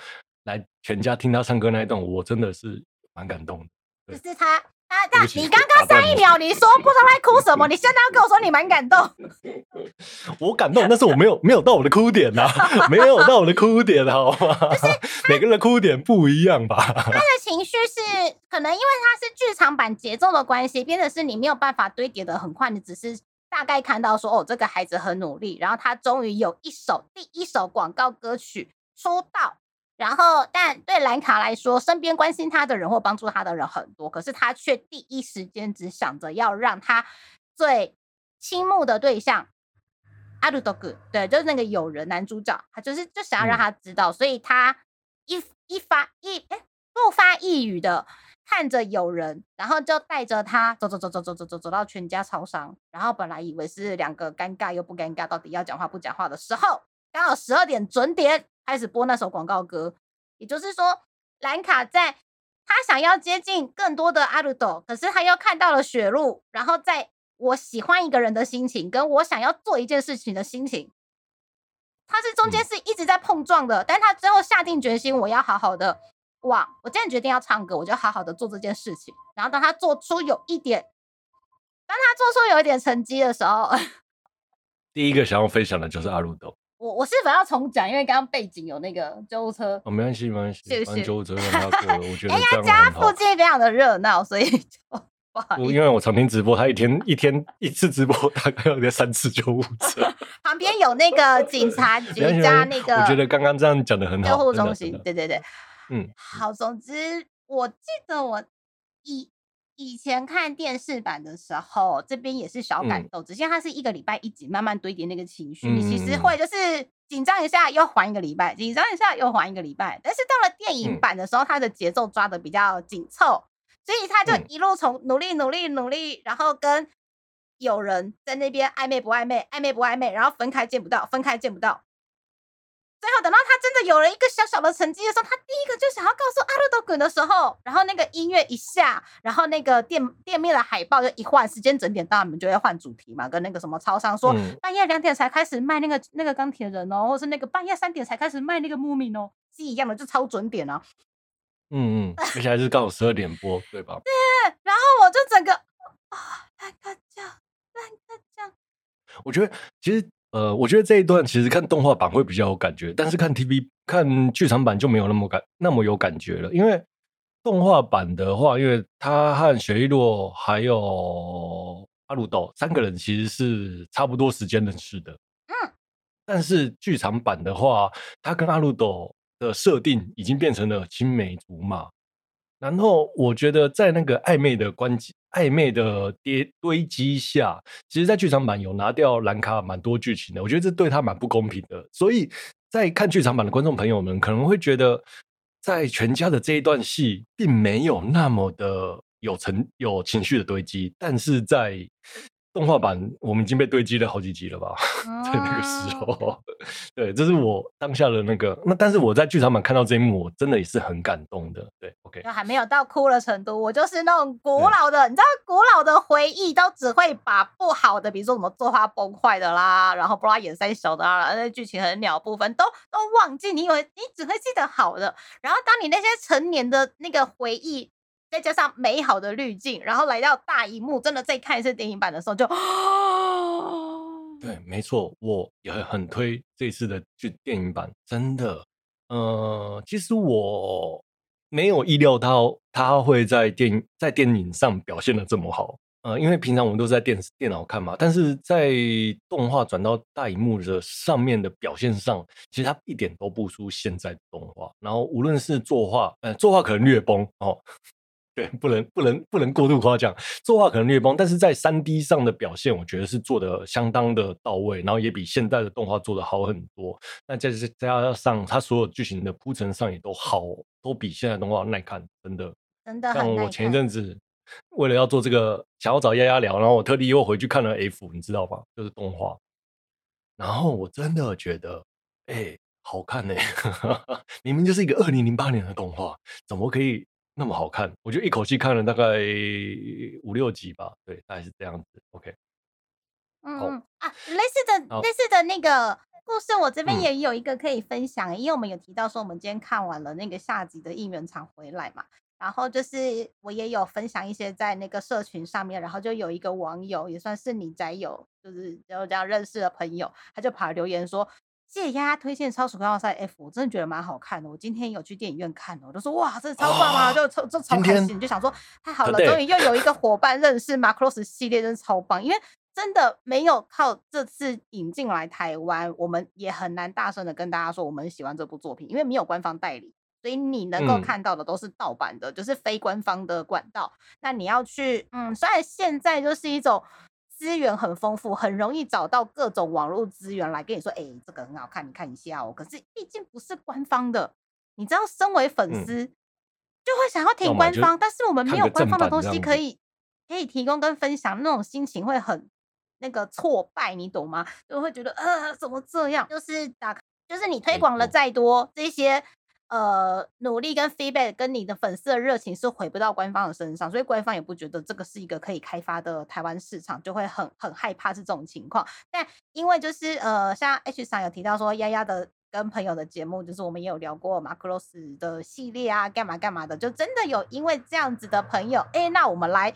来全家听他唱歌那一段，我真的是蛮感动的。就是他，你刚刚上一秒你说不知道他哭什么，你现在要跟我说你蛮感动。我感动，但是我没有没有到我的哭点呐、啊，没有到我的哭点，好吗？就是每个人的哭点不一样吧。他的情绪是可能因为他是剧场版节奏的关系，变得是你没有办法堆叠的很快，你只是。大概看到说哦，这个孩子很努力，然后他终于有一首第一首广告歌曲出道，然后但对兰卡来说，身边关心他的人或帮助他的人很多，可是他却第一时间只想着要让他最倾慕的对象阿鲁多哥，对，就是那个友人男主角，他就是就想要让他知道，嗯、所以他一一发一哎不发一语的。看着友人，然后就带着他走走走走走走走走到全家超商，然后本来以为是两个尴尬又不尴尬，到底要讲话不讲话的时候，刚好十二点准点开始播那首广告歌。也就是说，兰卡在他想要接近更多的阿鲁斗，可是他又看到了雪露，然后在我喜欢一个人的心情，跟我想要做一件事情的心情，他是中间是一直在碰撞的，但他最后下定决心，我要好好的。哇！我今天决定要唱歌，我就好好的做这件事情。然后当他做出有一点，当他做出有一点成绩的时候，第一个想要分享的就是阿鲁斗。我我是否要重讲？因为刚刚背景有那个救护车。哦，没关系，没关系。谢谢。救护车让他过，我觉得哎呀，家附近非常的热闹，所以就不好意思。因为我常听直播，他一天一天一次直播大概要三次救护车。旁边有那个警察局加那个，我觉得刚刚这样讲的很好。救护中心，对对对。嗯，好。总之，我记得我以以前看电视版的时候，这边也是小感动。嗯、只是它是一个礼拜一集，慢慢堆叠那个情绪。嗯、你其实会就是紧张一下又缓一个礼拜，紧张一下又缓一个礼拜。但是到了电影版的时候，它的节奏抓的比较紧凑，所以他就一路从努力努力努力，然后跟有人在那边暧昧不暧昧，暧昧不暧昧，然后分开见不到，分开见不到。最后等到他真的有了一个小小的成绩的时候，他第一个就想要告诉阿鲁多滚的时候，然后那个音乐一下，然后那个店店面的海报就一换，时间整点到，你们就要换主题嘛，跟那个什么超商说、嗯、半夜两点才开始卖那个那个钢铁人哦，或是那个半夜三点才开始卖那个木敏哦，是一样的，就超准点啊。嗯嗯，而且还是刚好十二点播，对吧？对，然后我就整个啊，烂个酱，烂个酱。我觉得其实。呃，我觉得这一段其实看动画版会比较有感觉，但是看 TV 看剧场版就没有那么感那么有感觉了。因为动画版的话，因为他和雪莉洛还有阿鲁斗三个人其实是差不多时间认识的。嗯，但是剧场版的话，他跟阿鲁斗的设定已经变成了青梅竹马。然后我觉得在那个暧昧的关系、暧昧的叠堆积下，其实，在剧场版有拿掉兰卡蛮多剧情的，我觉得这对他蛮不公平的。所以在看剧场版的观众朋友们可能会觉得，在全家的这一段戏并没有那么的有情有情绪的堆积，但是在动画版我们已经被堆积了好几集了吧？在那个时候，对，这是我当下的那个。那但是我在剧场版看到这一幕，我真的也是很感动的。对，OK，就还没有到哭的程度。我就是那种古老的，你知道，古老的回忆都只会把不好的，比如说什么作画崩坏的啦，然后不知道演三小的啦，那剧情很鸟的部分都都忘记。你以为你只会记得好的，然后当你那些成年的那个回忆。再加上美好的滤镜，然后来到大荧幕，真的再看一次电影版的时候就，就对，没错，我也很推这次的剧电影版，真的，呃，其实我没有意料到他会在电影在电影上表现得这么好，呃，因为平常我们都是在电视电脑看嘛，但是在动画转到大荧幕的上面的表现上，其实它一点都不输现在的动画，然后无论是作画，呃，作画可能略崩哦。对，不能不能不能过度夸奖，作画可能略崩，但是在三 D 上的表现，我觉得是做的相当的到位，然后也比现在的动画做的好很多。那再再加上它所有剧情的铺陈上也都好，都比现在动画耐看，真的真的。像我前一阵子为了要做这个，想要找丫丫聊，然后我特地又回去看了 F，你知道吧？就是动画，然后我真的觉得，哎、欸，好看呢、欸，明明就是一个二零零八年的动画，怎么可以？那么好看，我就一口气看了大概五六集吧，对，大概是这样子。OK，嗯啊，类似的类似的那个故事，我这边也有一个可以分享，嗯，因为我们有提到说我们今天看完了那个下集的应援场回来嘛，然后就是我也有分享一些在那个社群上面，然后就有一个网友也算是你宅友，就是就这样认识的朋友，他就跑来留言说。谢谢丫丫推荐《超时空要塞 F》，我真的觉得蛮好看的。我今天有去电影院看，我就说哇，这超棒啊，就超就超开心，就想说太好了，终于又有一个伙伴认识。Macross 系列真的超棒，因为真的没有靠这次引进来台湾，我们也很难大声的跟大家说我们喜欢这部作品，因为没有官方代理，所以你能够看到的都是盗版的，就是非官方的管道。那你要去，嗯，虽然现在就是一种。资源很丰富，很容易找到各种网络资源来跟你说，哎、欸，这个很好看，你看一下哦。可是毕竟不是官方的，你知道，身为粉丝、嗯、就会想要听官方，但是我们没有官方的东西可以可以提供跟分享，那种心情会很那个挫败，你懂吗？就会觉得呃，怎么这样？就是打，就是你推广了再多这些。呃，努力跟 feedback 跟你的粉丝的热情是回不到官方的身上，所以官方也不觉得这个是一个可以开发的台湾市场，就会很很害怕是这种情况。但因为就是呃，像 H 桑有提到说，丫丫的跟朋友的节目，就是我们也有聊过马克罗斯的系列啊，干嘛干嘛的，就真的有因为这样子的朋友，哎，那我们来。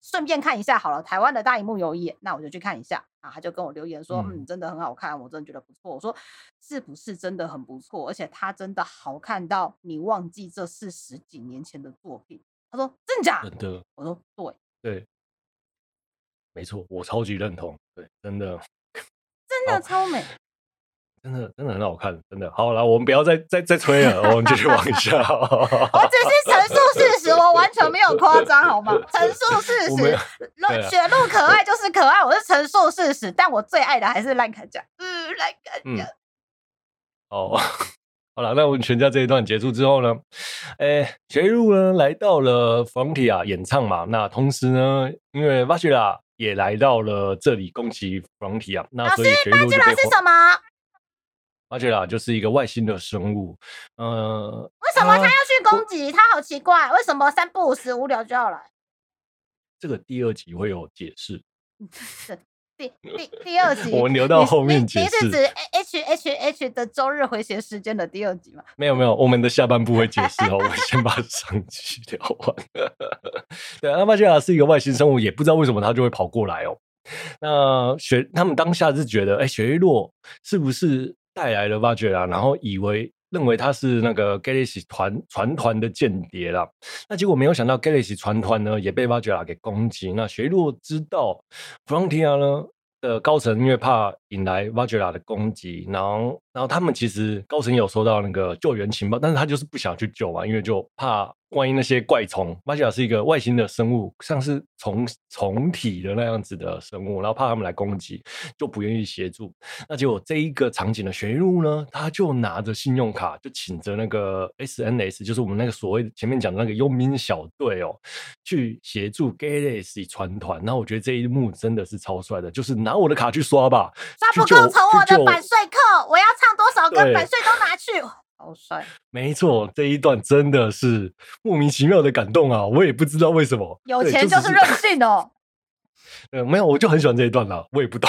顺便看一下好了，台湾的大荧幕有演，那我就去看一下啊。他就跟我留言说，嗯，嗯，真的很好看，我真的觉得不错。我说是不是真的很不错？而且他真的好看到你忘记这是十几年前的作品。他说真假？真的。我说对对，没错，我超级认同。对，真的，真的超美。真的真的很好看，真的。好了，我们不要再再再吹了，我们继续往下。我只是陈述事实，我完全没有夸张，好吗？陈述事实，雪露 可爱就是可爱，我是陈述事实。但我最爱的还是烂卡酱，嗯，烂卡酱。哦，好了，那我们全家这一段结束之后呢，哎，雪莉露呢来到了 Frontier 演唱嘛，那同时呢，因为 Vajra 也来到了这里攻击 Frontier，那所以雪莉露就被。是什么？巴杰拉就是一个外星的生物，呃，为什么他要去攻击？他好奇怪，为什么三不五时无聊就要来？这个第二集会有解释。第第第二集，我们留到后面解释。你是指 H H H 的周日回血时间的第二集吗？没有没有，我们的下半部会解释哦。我们先把上集聊完。对，阿巴吉拉是一个外星生物，也不知道为什么他就会跑过来哦。那雪他们当下是觉得，哎，雪莉洛是不是？带来了 Vajra，然后以为认为他是那个 Galaxy 团船团的间谍啦，那结果没有想到 Galaxy 船团呢也被 Vajra 给攻击。那谁若知道 Frontier 呢的高层因为怕引来 Vajra 的攻击，然后然后他们其实高层有收到那个救援情报，但是他就是不想去救嘛，因为就怕。万一那些怪虫，巴吉拉是一个外星的生物，像是虫虫体的那样子的生物，然后怕他们来攻击，就不愿意协助。那结果这一个场景的悬疑路呢，他就拿着信用卡，就请着那个 SNS，就是我们那个所谓前面讲的那个佣兵小队哦，去协助 Galaxy 船团。那我觉得这一幕真的是超帅的，就是拿我的卡去刷吧，刷不够从我的版税扣，我要唱多少歌，版税都拿去。好帅！没错，这一段真的是莫名其妙的感动啊！我也不知道为什么，有钱就是任性哦。呃，没有，我就很喜欢这一段啦，我也不懂。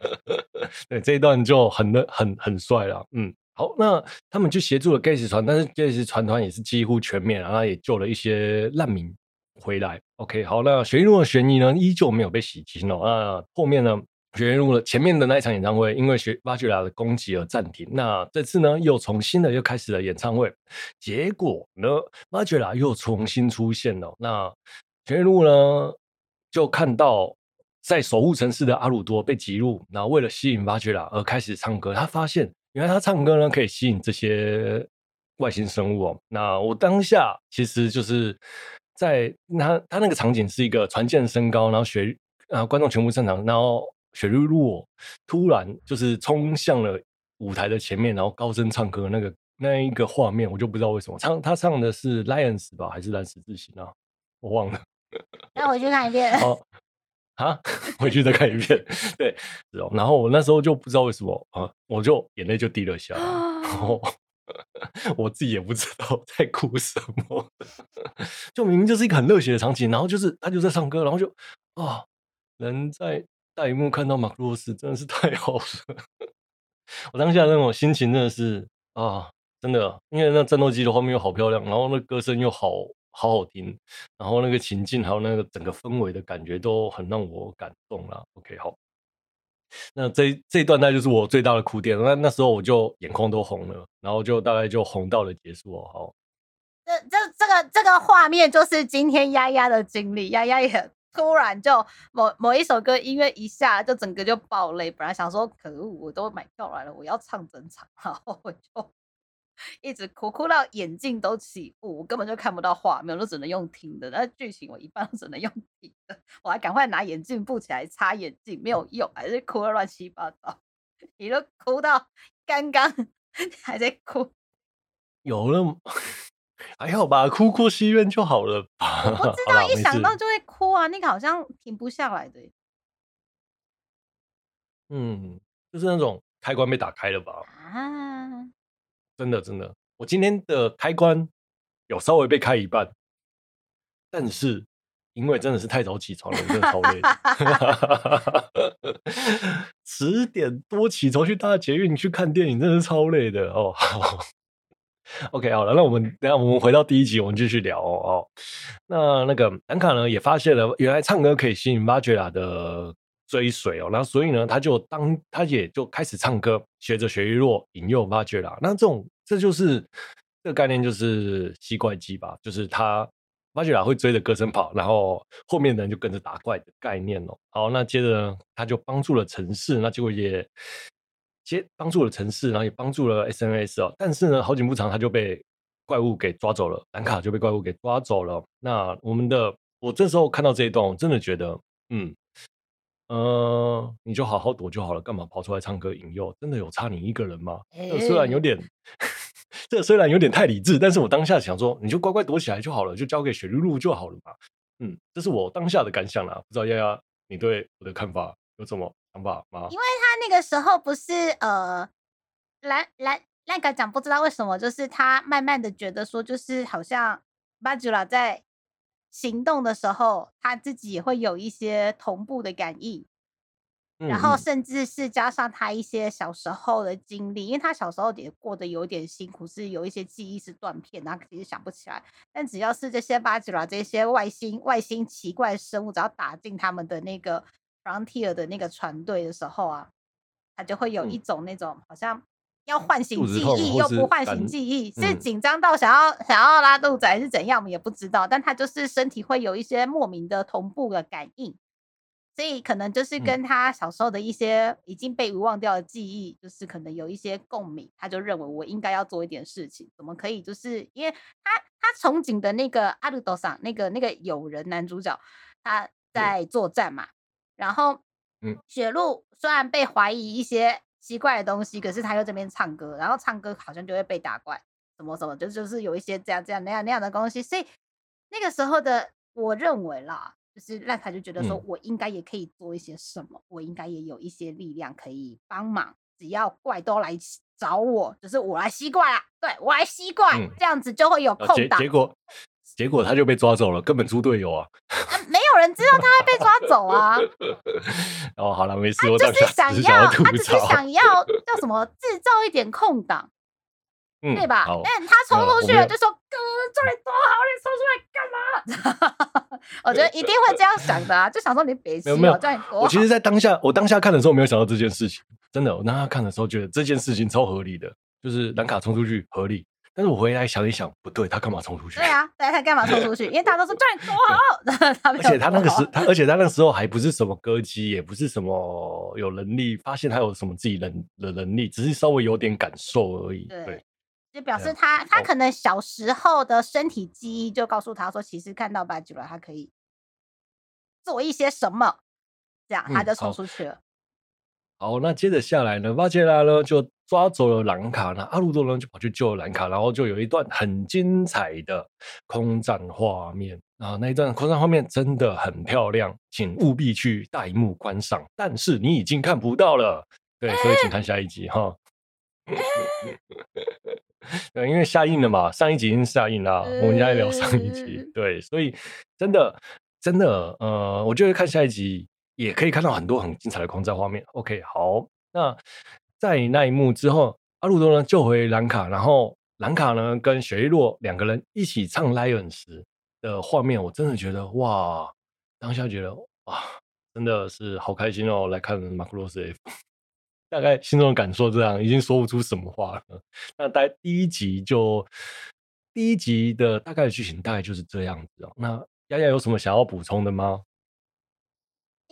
对，这一段就很很很帅了。嗯，好，那他们就协助了 Galaxy 船，但是 Galaxy 船团也是几乎全灭，然后也救了一些难民回来。OK，好，那雪莉露的嫌疑呢，依旧没有被洗清哦。那后面呢？雪莉露了前面的那一场演唱会，因为学巴吉拉的攻击而暂停。那这次呢，又重新的又开始了演唱会。结果呢，巴吉拉又重新出现了。那雪莉露呢，就看到在守护城市的阿鲁多被挤入，然后为了吸引巴吉拉而开始唱歌。他发现，原来他唱歌呢可以吸引这些外星生物哦。那我当下其实就是在他他那个场景是一个船舰升高，然后学啊观众全部上场，然后。雪莉露突然就是冲向了舞台的前面，然后高声唱歌，那个那一个画面，我就不知道为什么唱他唱的是 Lions 吧，还是蓝十字星啊？我忘了。那回去看一遍。好啊，回去再看一遍。对，是哦。然后我那时候就不知道为什么啊，我就眼泪就滴了下来，然后 我自己也不知道在哭什么，就明明就是一个很热血的场景，然后就是他就在唱歌，然后就啊，人在。大荧幕看到马克罗斯真的是太好了，我当下那种心情真的是啊，真的，因为那战斗机的画面又好漂亮，然后那歌声又好好好听，然后那个情境还有那个整个氛围的感觉都很让我感动啦。OK，好，那这这一段那就是我最大的哭点，那那时候我就眼眶都红了，然后就大概就红到了结束哦。好，这这这个这个画面就是今天丫丫的经历，丫丫也。突然就某某一首歌音乐一下就整个就爆泪，本来想说可恶，我都买票来了，我要唱整场，然后我就一直哭，哭到眼镜都起雾，我根本就看不到画面，我都只能用听的。那剧情我一般都只能用听的，我还赶快拿眼镜布起来擦眼镜，没有用，还是哭得乱七八糟，你都哭到刚刚还在哭，有了。还好吧，哭过戏院就好了吧。我不知道，一想到就会哭啊，那个好像停不下来的。嗯，就是那种开关被打开了吧？啊，真的真的，我今天的开关有稍微被开一半，但是因为真的是太早起床了，真的超累的。十点多起床去搭捷运去看电影，真的是超累的哦。OK，好了，那我们等下我们回到第一集，我们继续聊哦。哦，那那个兰卡呢，也发现了原来唱歌可以吸引 Vajra 的追随哦，那所以呢，他就当他也就开始唱歌，学着雪莉露引诱 Vajra。那这种这就是这个概念，就是吸怪机吧，就是他 Vajra 会追着歌声跑，然后后面的人就跟着打怪的概念哦。好，那接着呢，他就帮助了城市，那结果也。接帮助了城市，然后也帮助了 SNS 哦，但是呢，好景不长，他就被怪物给抓走了，兰卡就被怪物给抓走了。那我们的，我这时候看到这一段，我真的觉得，嗯，呃，你就好好躲就好了，干嘛跑出来唱歌引诱？真的有差你一个人吗？欸、这虽然有点，这虽然有点太理智，但是我当下想说，你就乖乖躲起来就好了，就交给雪露露就好了嘛。嗯，这是我当下的感想啦。不知道丫丫，你对我的看法有什么想法吗？因为他那个时候不是呃，兰兰那个讲，不知道为什么，就是他慢慢的觉得说，就是好像巴吉拉在。行动的时候，他自己也会有一些同步的感应，然后甚至是加上他一些小时候的经历，因为他小时候也过得有点辛苦，是有一些记忆是断片，然后其实想不起来。但只要是这些巴吉拉这些外星外星奇怪生物，只要打进他们的那个 Frontier 的那个船队的时候啊，他就会有一种那种、嗯、好像。要唤醒记忆又不唤醒记忆，是紧张到想要、嗯、想要拉肚子还是怎样，我们也不知道。但他就是身体会有一些莫名的同步的感应，所以可能就是跟他小时候的一些已经被遗忘掉的记忆，就是可能有一些共鸣。他就认为我应该要做一点事情，怎么可以？就是因为他他憧憬的那个阿鲁多桑那个那个友人男主角，他在作战嘛，然后嗯，雪露虽然被怀疑一些。奇怪的东西，可是他又这边唱歌，然后唱歌好像就会被打怪，什么什么，就就是有一些这样这样那样那样的东西，所以那个时候的我认为啦，就是让他就觉得说我应该也可以做一些什么，嗯、我应该也有一些力量可以帮忙，只要怪都来找我，就是我来吸怪啦，对我来吸怪，嗯、这样子就会有空档。结果结果他就被抓走了，根本猪队友啊。没有人知道他会被抓走啊！哦，好了，没事。我就是想要，他只是想要叫什么制造一点空档，嗯、对吧？但他冲出去了，就说：“哥，这里多好，你冲出来干嘛？” 我觉得一定会这样想的啊，就想说你别急，没有，我其实，在当下，我当下看的时候没有想到这件事情，真的，我当下看的时候觉得这件事情超合理的，就是兰卡冲出去合理。但是我回来想一想，不对，他干嘛冲出去？对啊，对，他干嘛冲出去？因为大家都说 对，多好。而且他那个时，他而且他那个时候还不是什么歌姬，也不是什么有能力发现他有什么自己能的能力，只是稍微有点感受而已。对，对就表示他他可能小时候的身体记忆就告诉他说，其实看到巴吉拉，他可以做一些什么，这样他就冲出去了。嗯好，那接着下来呢，巴杰拉呢就抓走了兰卡，那阿鲁多呢就跑去救兰卡，然后就有一段很精彩的空战画面啊，那一段空战画面真的很漂亮，请务必去大荧幕观赏。但是你已经看不到了，对，所以请看下一集哈。对，因为下映了嘛，上一集已经下映了，我们现在聊上一集。对，所以真的真的，呃，我就会看下一集。也可以看到很多很精彩的空战画面。OK，好，那在那一幕之后，阿鲁多呢救回兰卡，然后兰卡呢跟雪莉洛两个人一起唱《Lion》时》的画面，我真的觉得哇，当下觉得哇，真的是好开心哦！来看马库洛斯 F，大概心中的感受这样，已经说不出什么话了。那大第一集就第一集的大概的剧情大概就是这样子哦。那丫丫有什么想要补充的吗？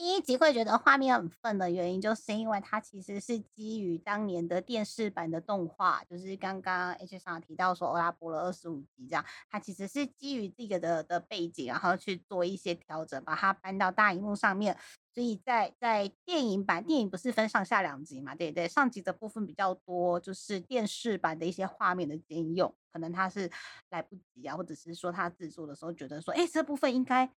第一集会觉得画面很粪的原因，就是因为它其实是基于当年的电视版的动画，就是刚刚 H 上提到说，欧拉播了二十五集这样，它其实是基于这个的的背景，然后去做一些调整，把它搬到大荧幕上面。所以在在电影版，电影不是分上下两集嘛？对对？上集的部分比较多，就是电视版的一些画面的兼用，可能它是来不及啊，或者是说他制作的时候觉得说，哎，这部分应该。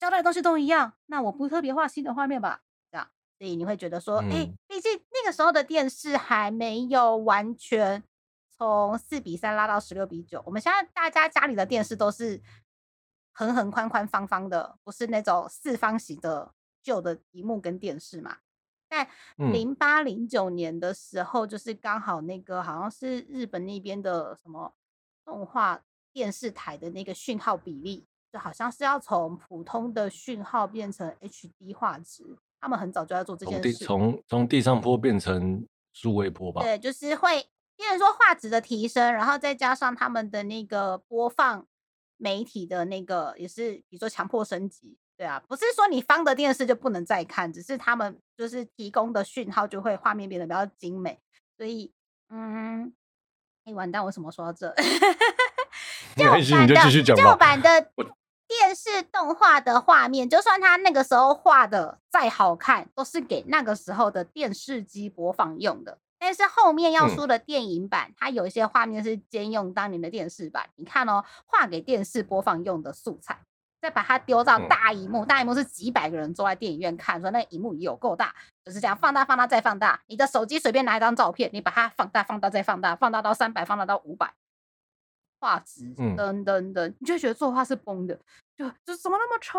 交代的东西都一样，那我不特别画新的画面吧？这样，所以你会觉得说，哎、嗯，毕竟那个时候的电视还没有完全从四比三拉到十六比九。我们现在大家家里的电视都是横横宽宽方方的，不是那种四方形的旧的荧幕跟电视嘛？在零八零九年的时候，就是刚好那个好像是日本那边的什么动画电视台的那个讯号比例。就好像是要从普通的讯号变成 HD 画质，他们很早就在做这件事。从从地上坡变成数位坡吧。对，就是会，因为说画质的提升，然后再加上他们的那个播放媒体的那个，也是比如说强迫升级。对啊，不是说你方的电视就不能再看，只是他们就是提供的讯号就会画面变得比较精美。所以，嗯，哎，完蛋，为什么说到这？旧版的旧版的。电视动画的画面，就算他那个时候画的再好看，都是给那个时候的电视机播放用的。但是后面要出的电影版，嗯、它有一些画面是兼用当年的电视版。你看哦，画给电视播放用的素材，再把它丢到大荧幕，大荧幕是几百个人坐在电影院看，说那荧幕有够大，就是这样放大、放大再放大。你的手机随便拿一张照片，你把它放大、放大再放大，放大到三百，放大到五百。画质等等等，你就觉得作画是崩的，就就怎么那么丑？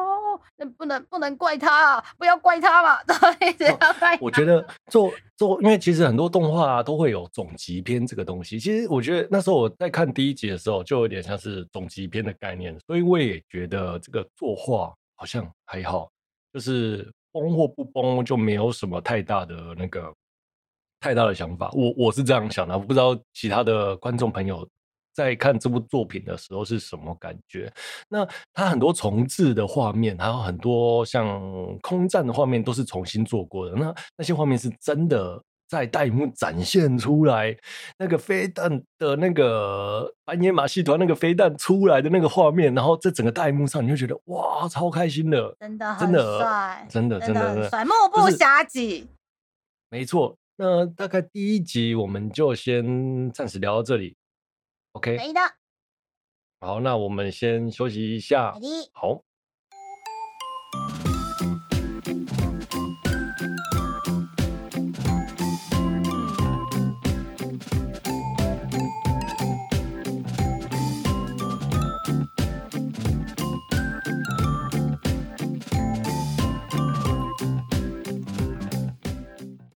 那不能不能怪他，不要怪他嘛。对，这样我觉得做做，因为其实很多动画啊都会有总集篇这个东西。其实我觉得那时候我在看第一集的时候，就有点像是总集篇的概念，所以我也觉得这个作画好像还好，就是崩或不崩就没有什么太大的那个太大的想法。我我是这样想的，我不知道其他的观众朋友。在看这部作品的时候是什么感觉？那它很多重置的画面，还有很多像空战的画面，都是重新做过的。那那些画面是真的在大荧幕展现出来，那个飞弹的那个白野马戏团那个飞弹出来的那个画面，然后在整个大荧幕上，你会觉得哇，超开心的，真的很帅，真的真的很帅，目不暇给。没错，那大概第一集我们就先暂时聊到这里。OK，可以的。好，那我们先休息一下。好。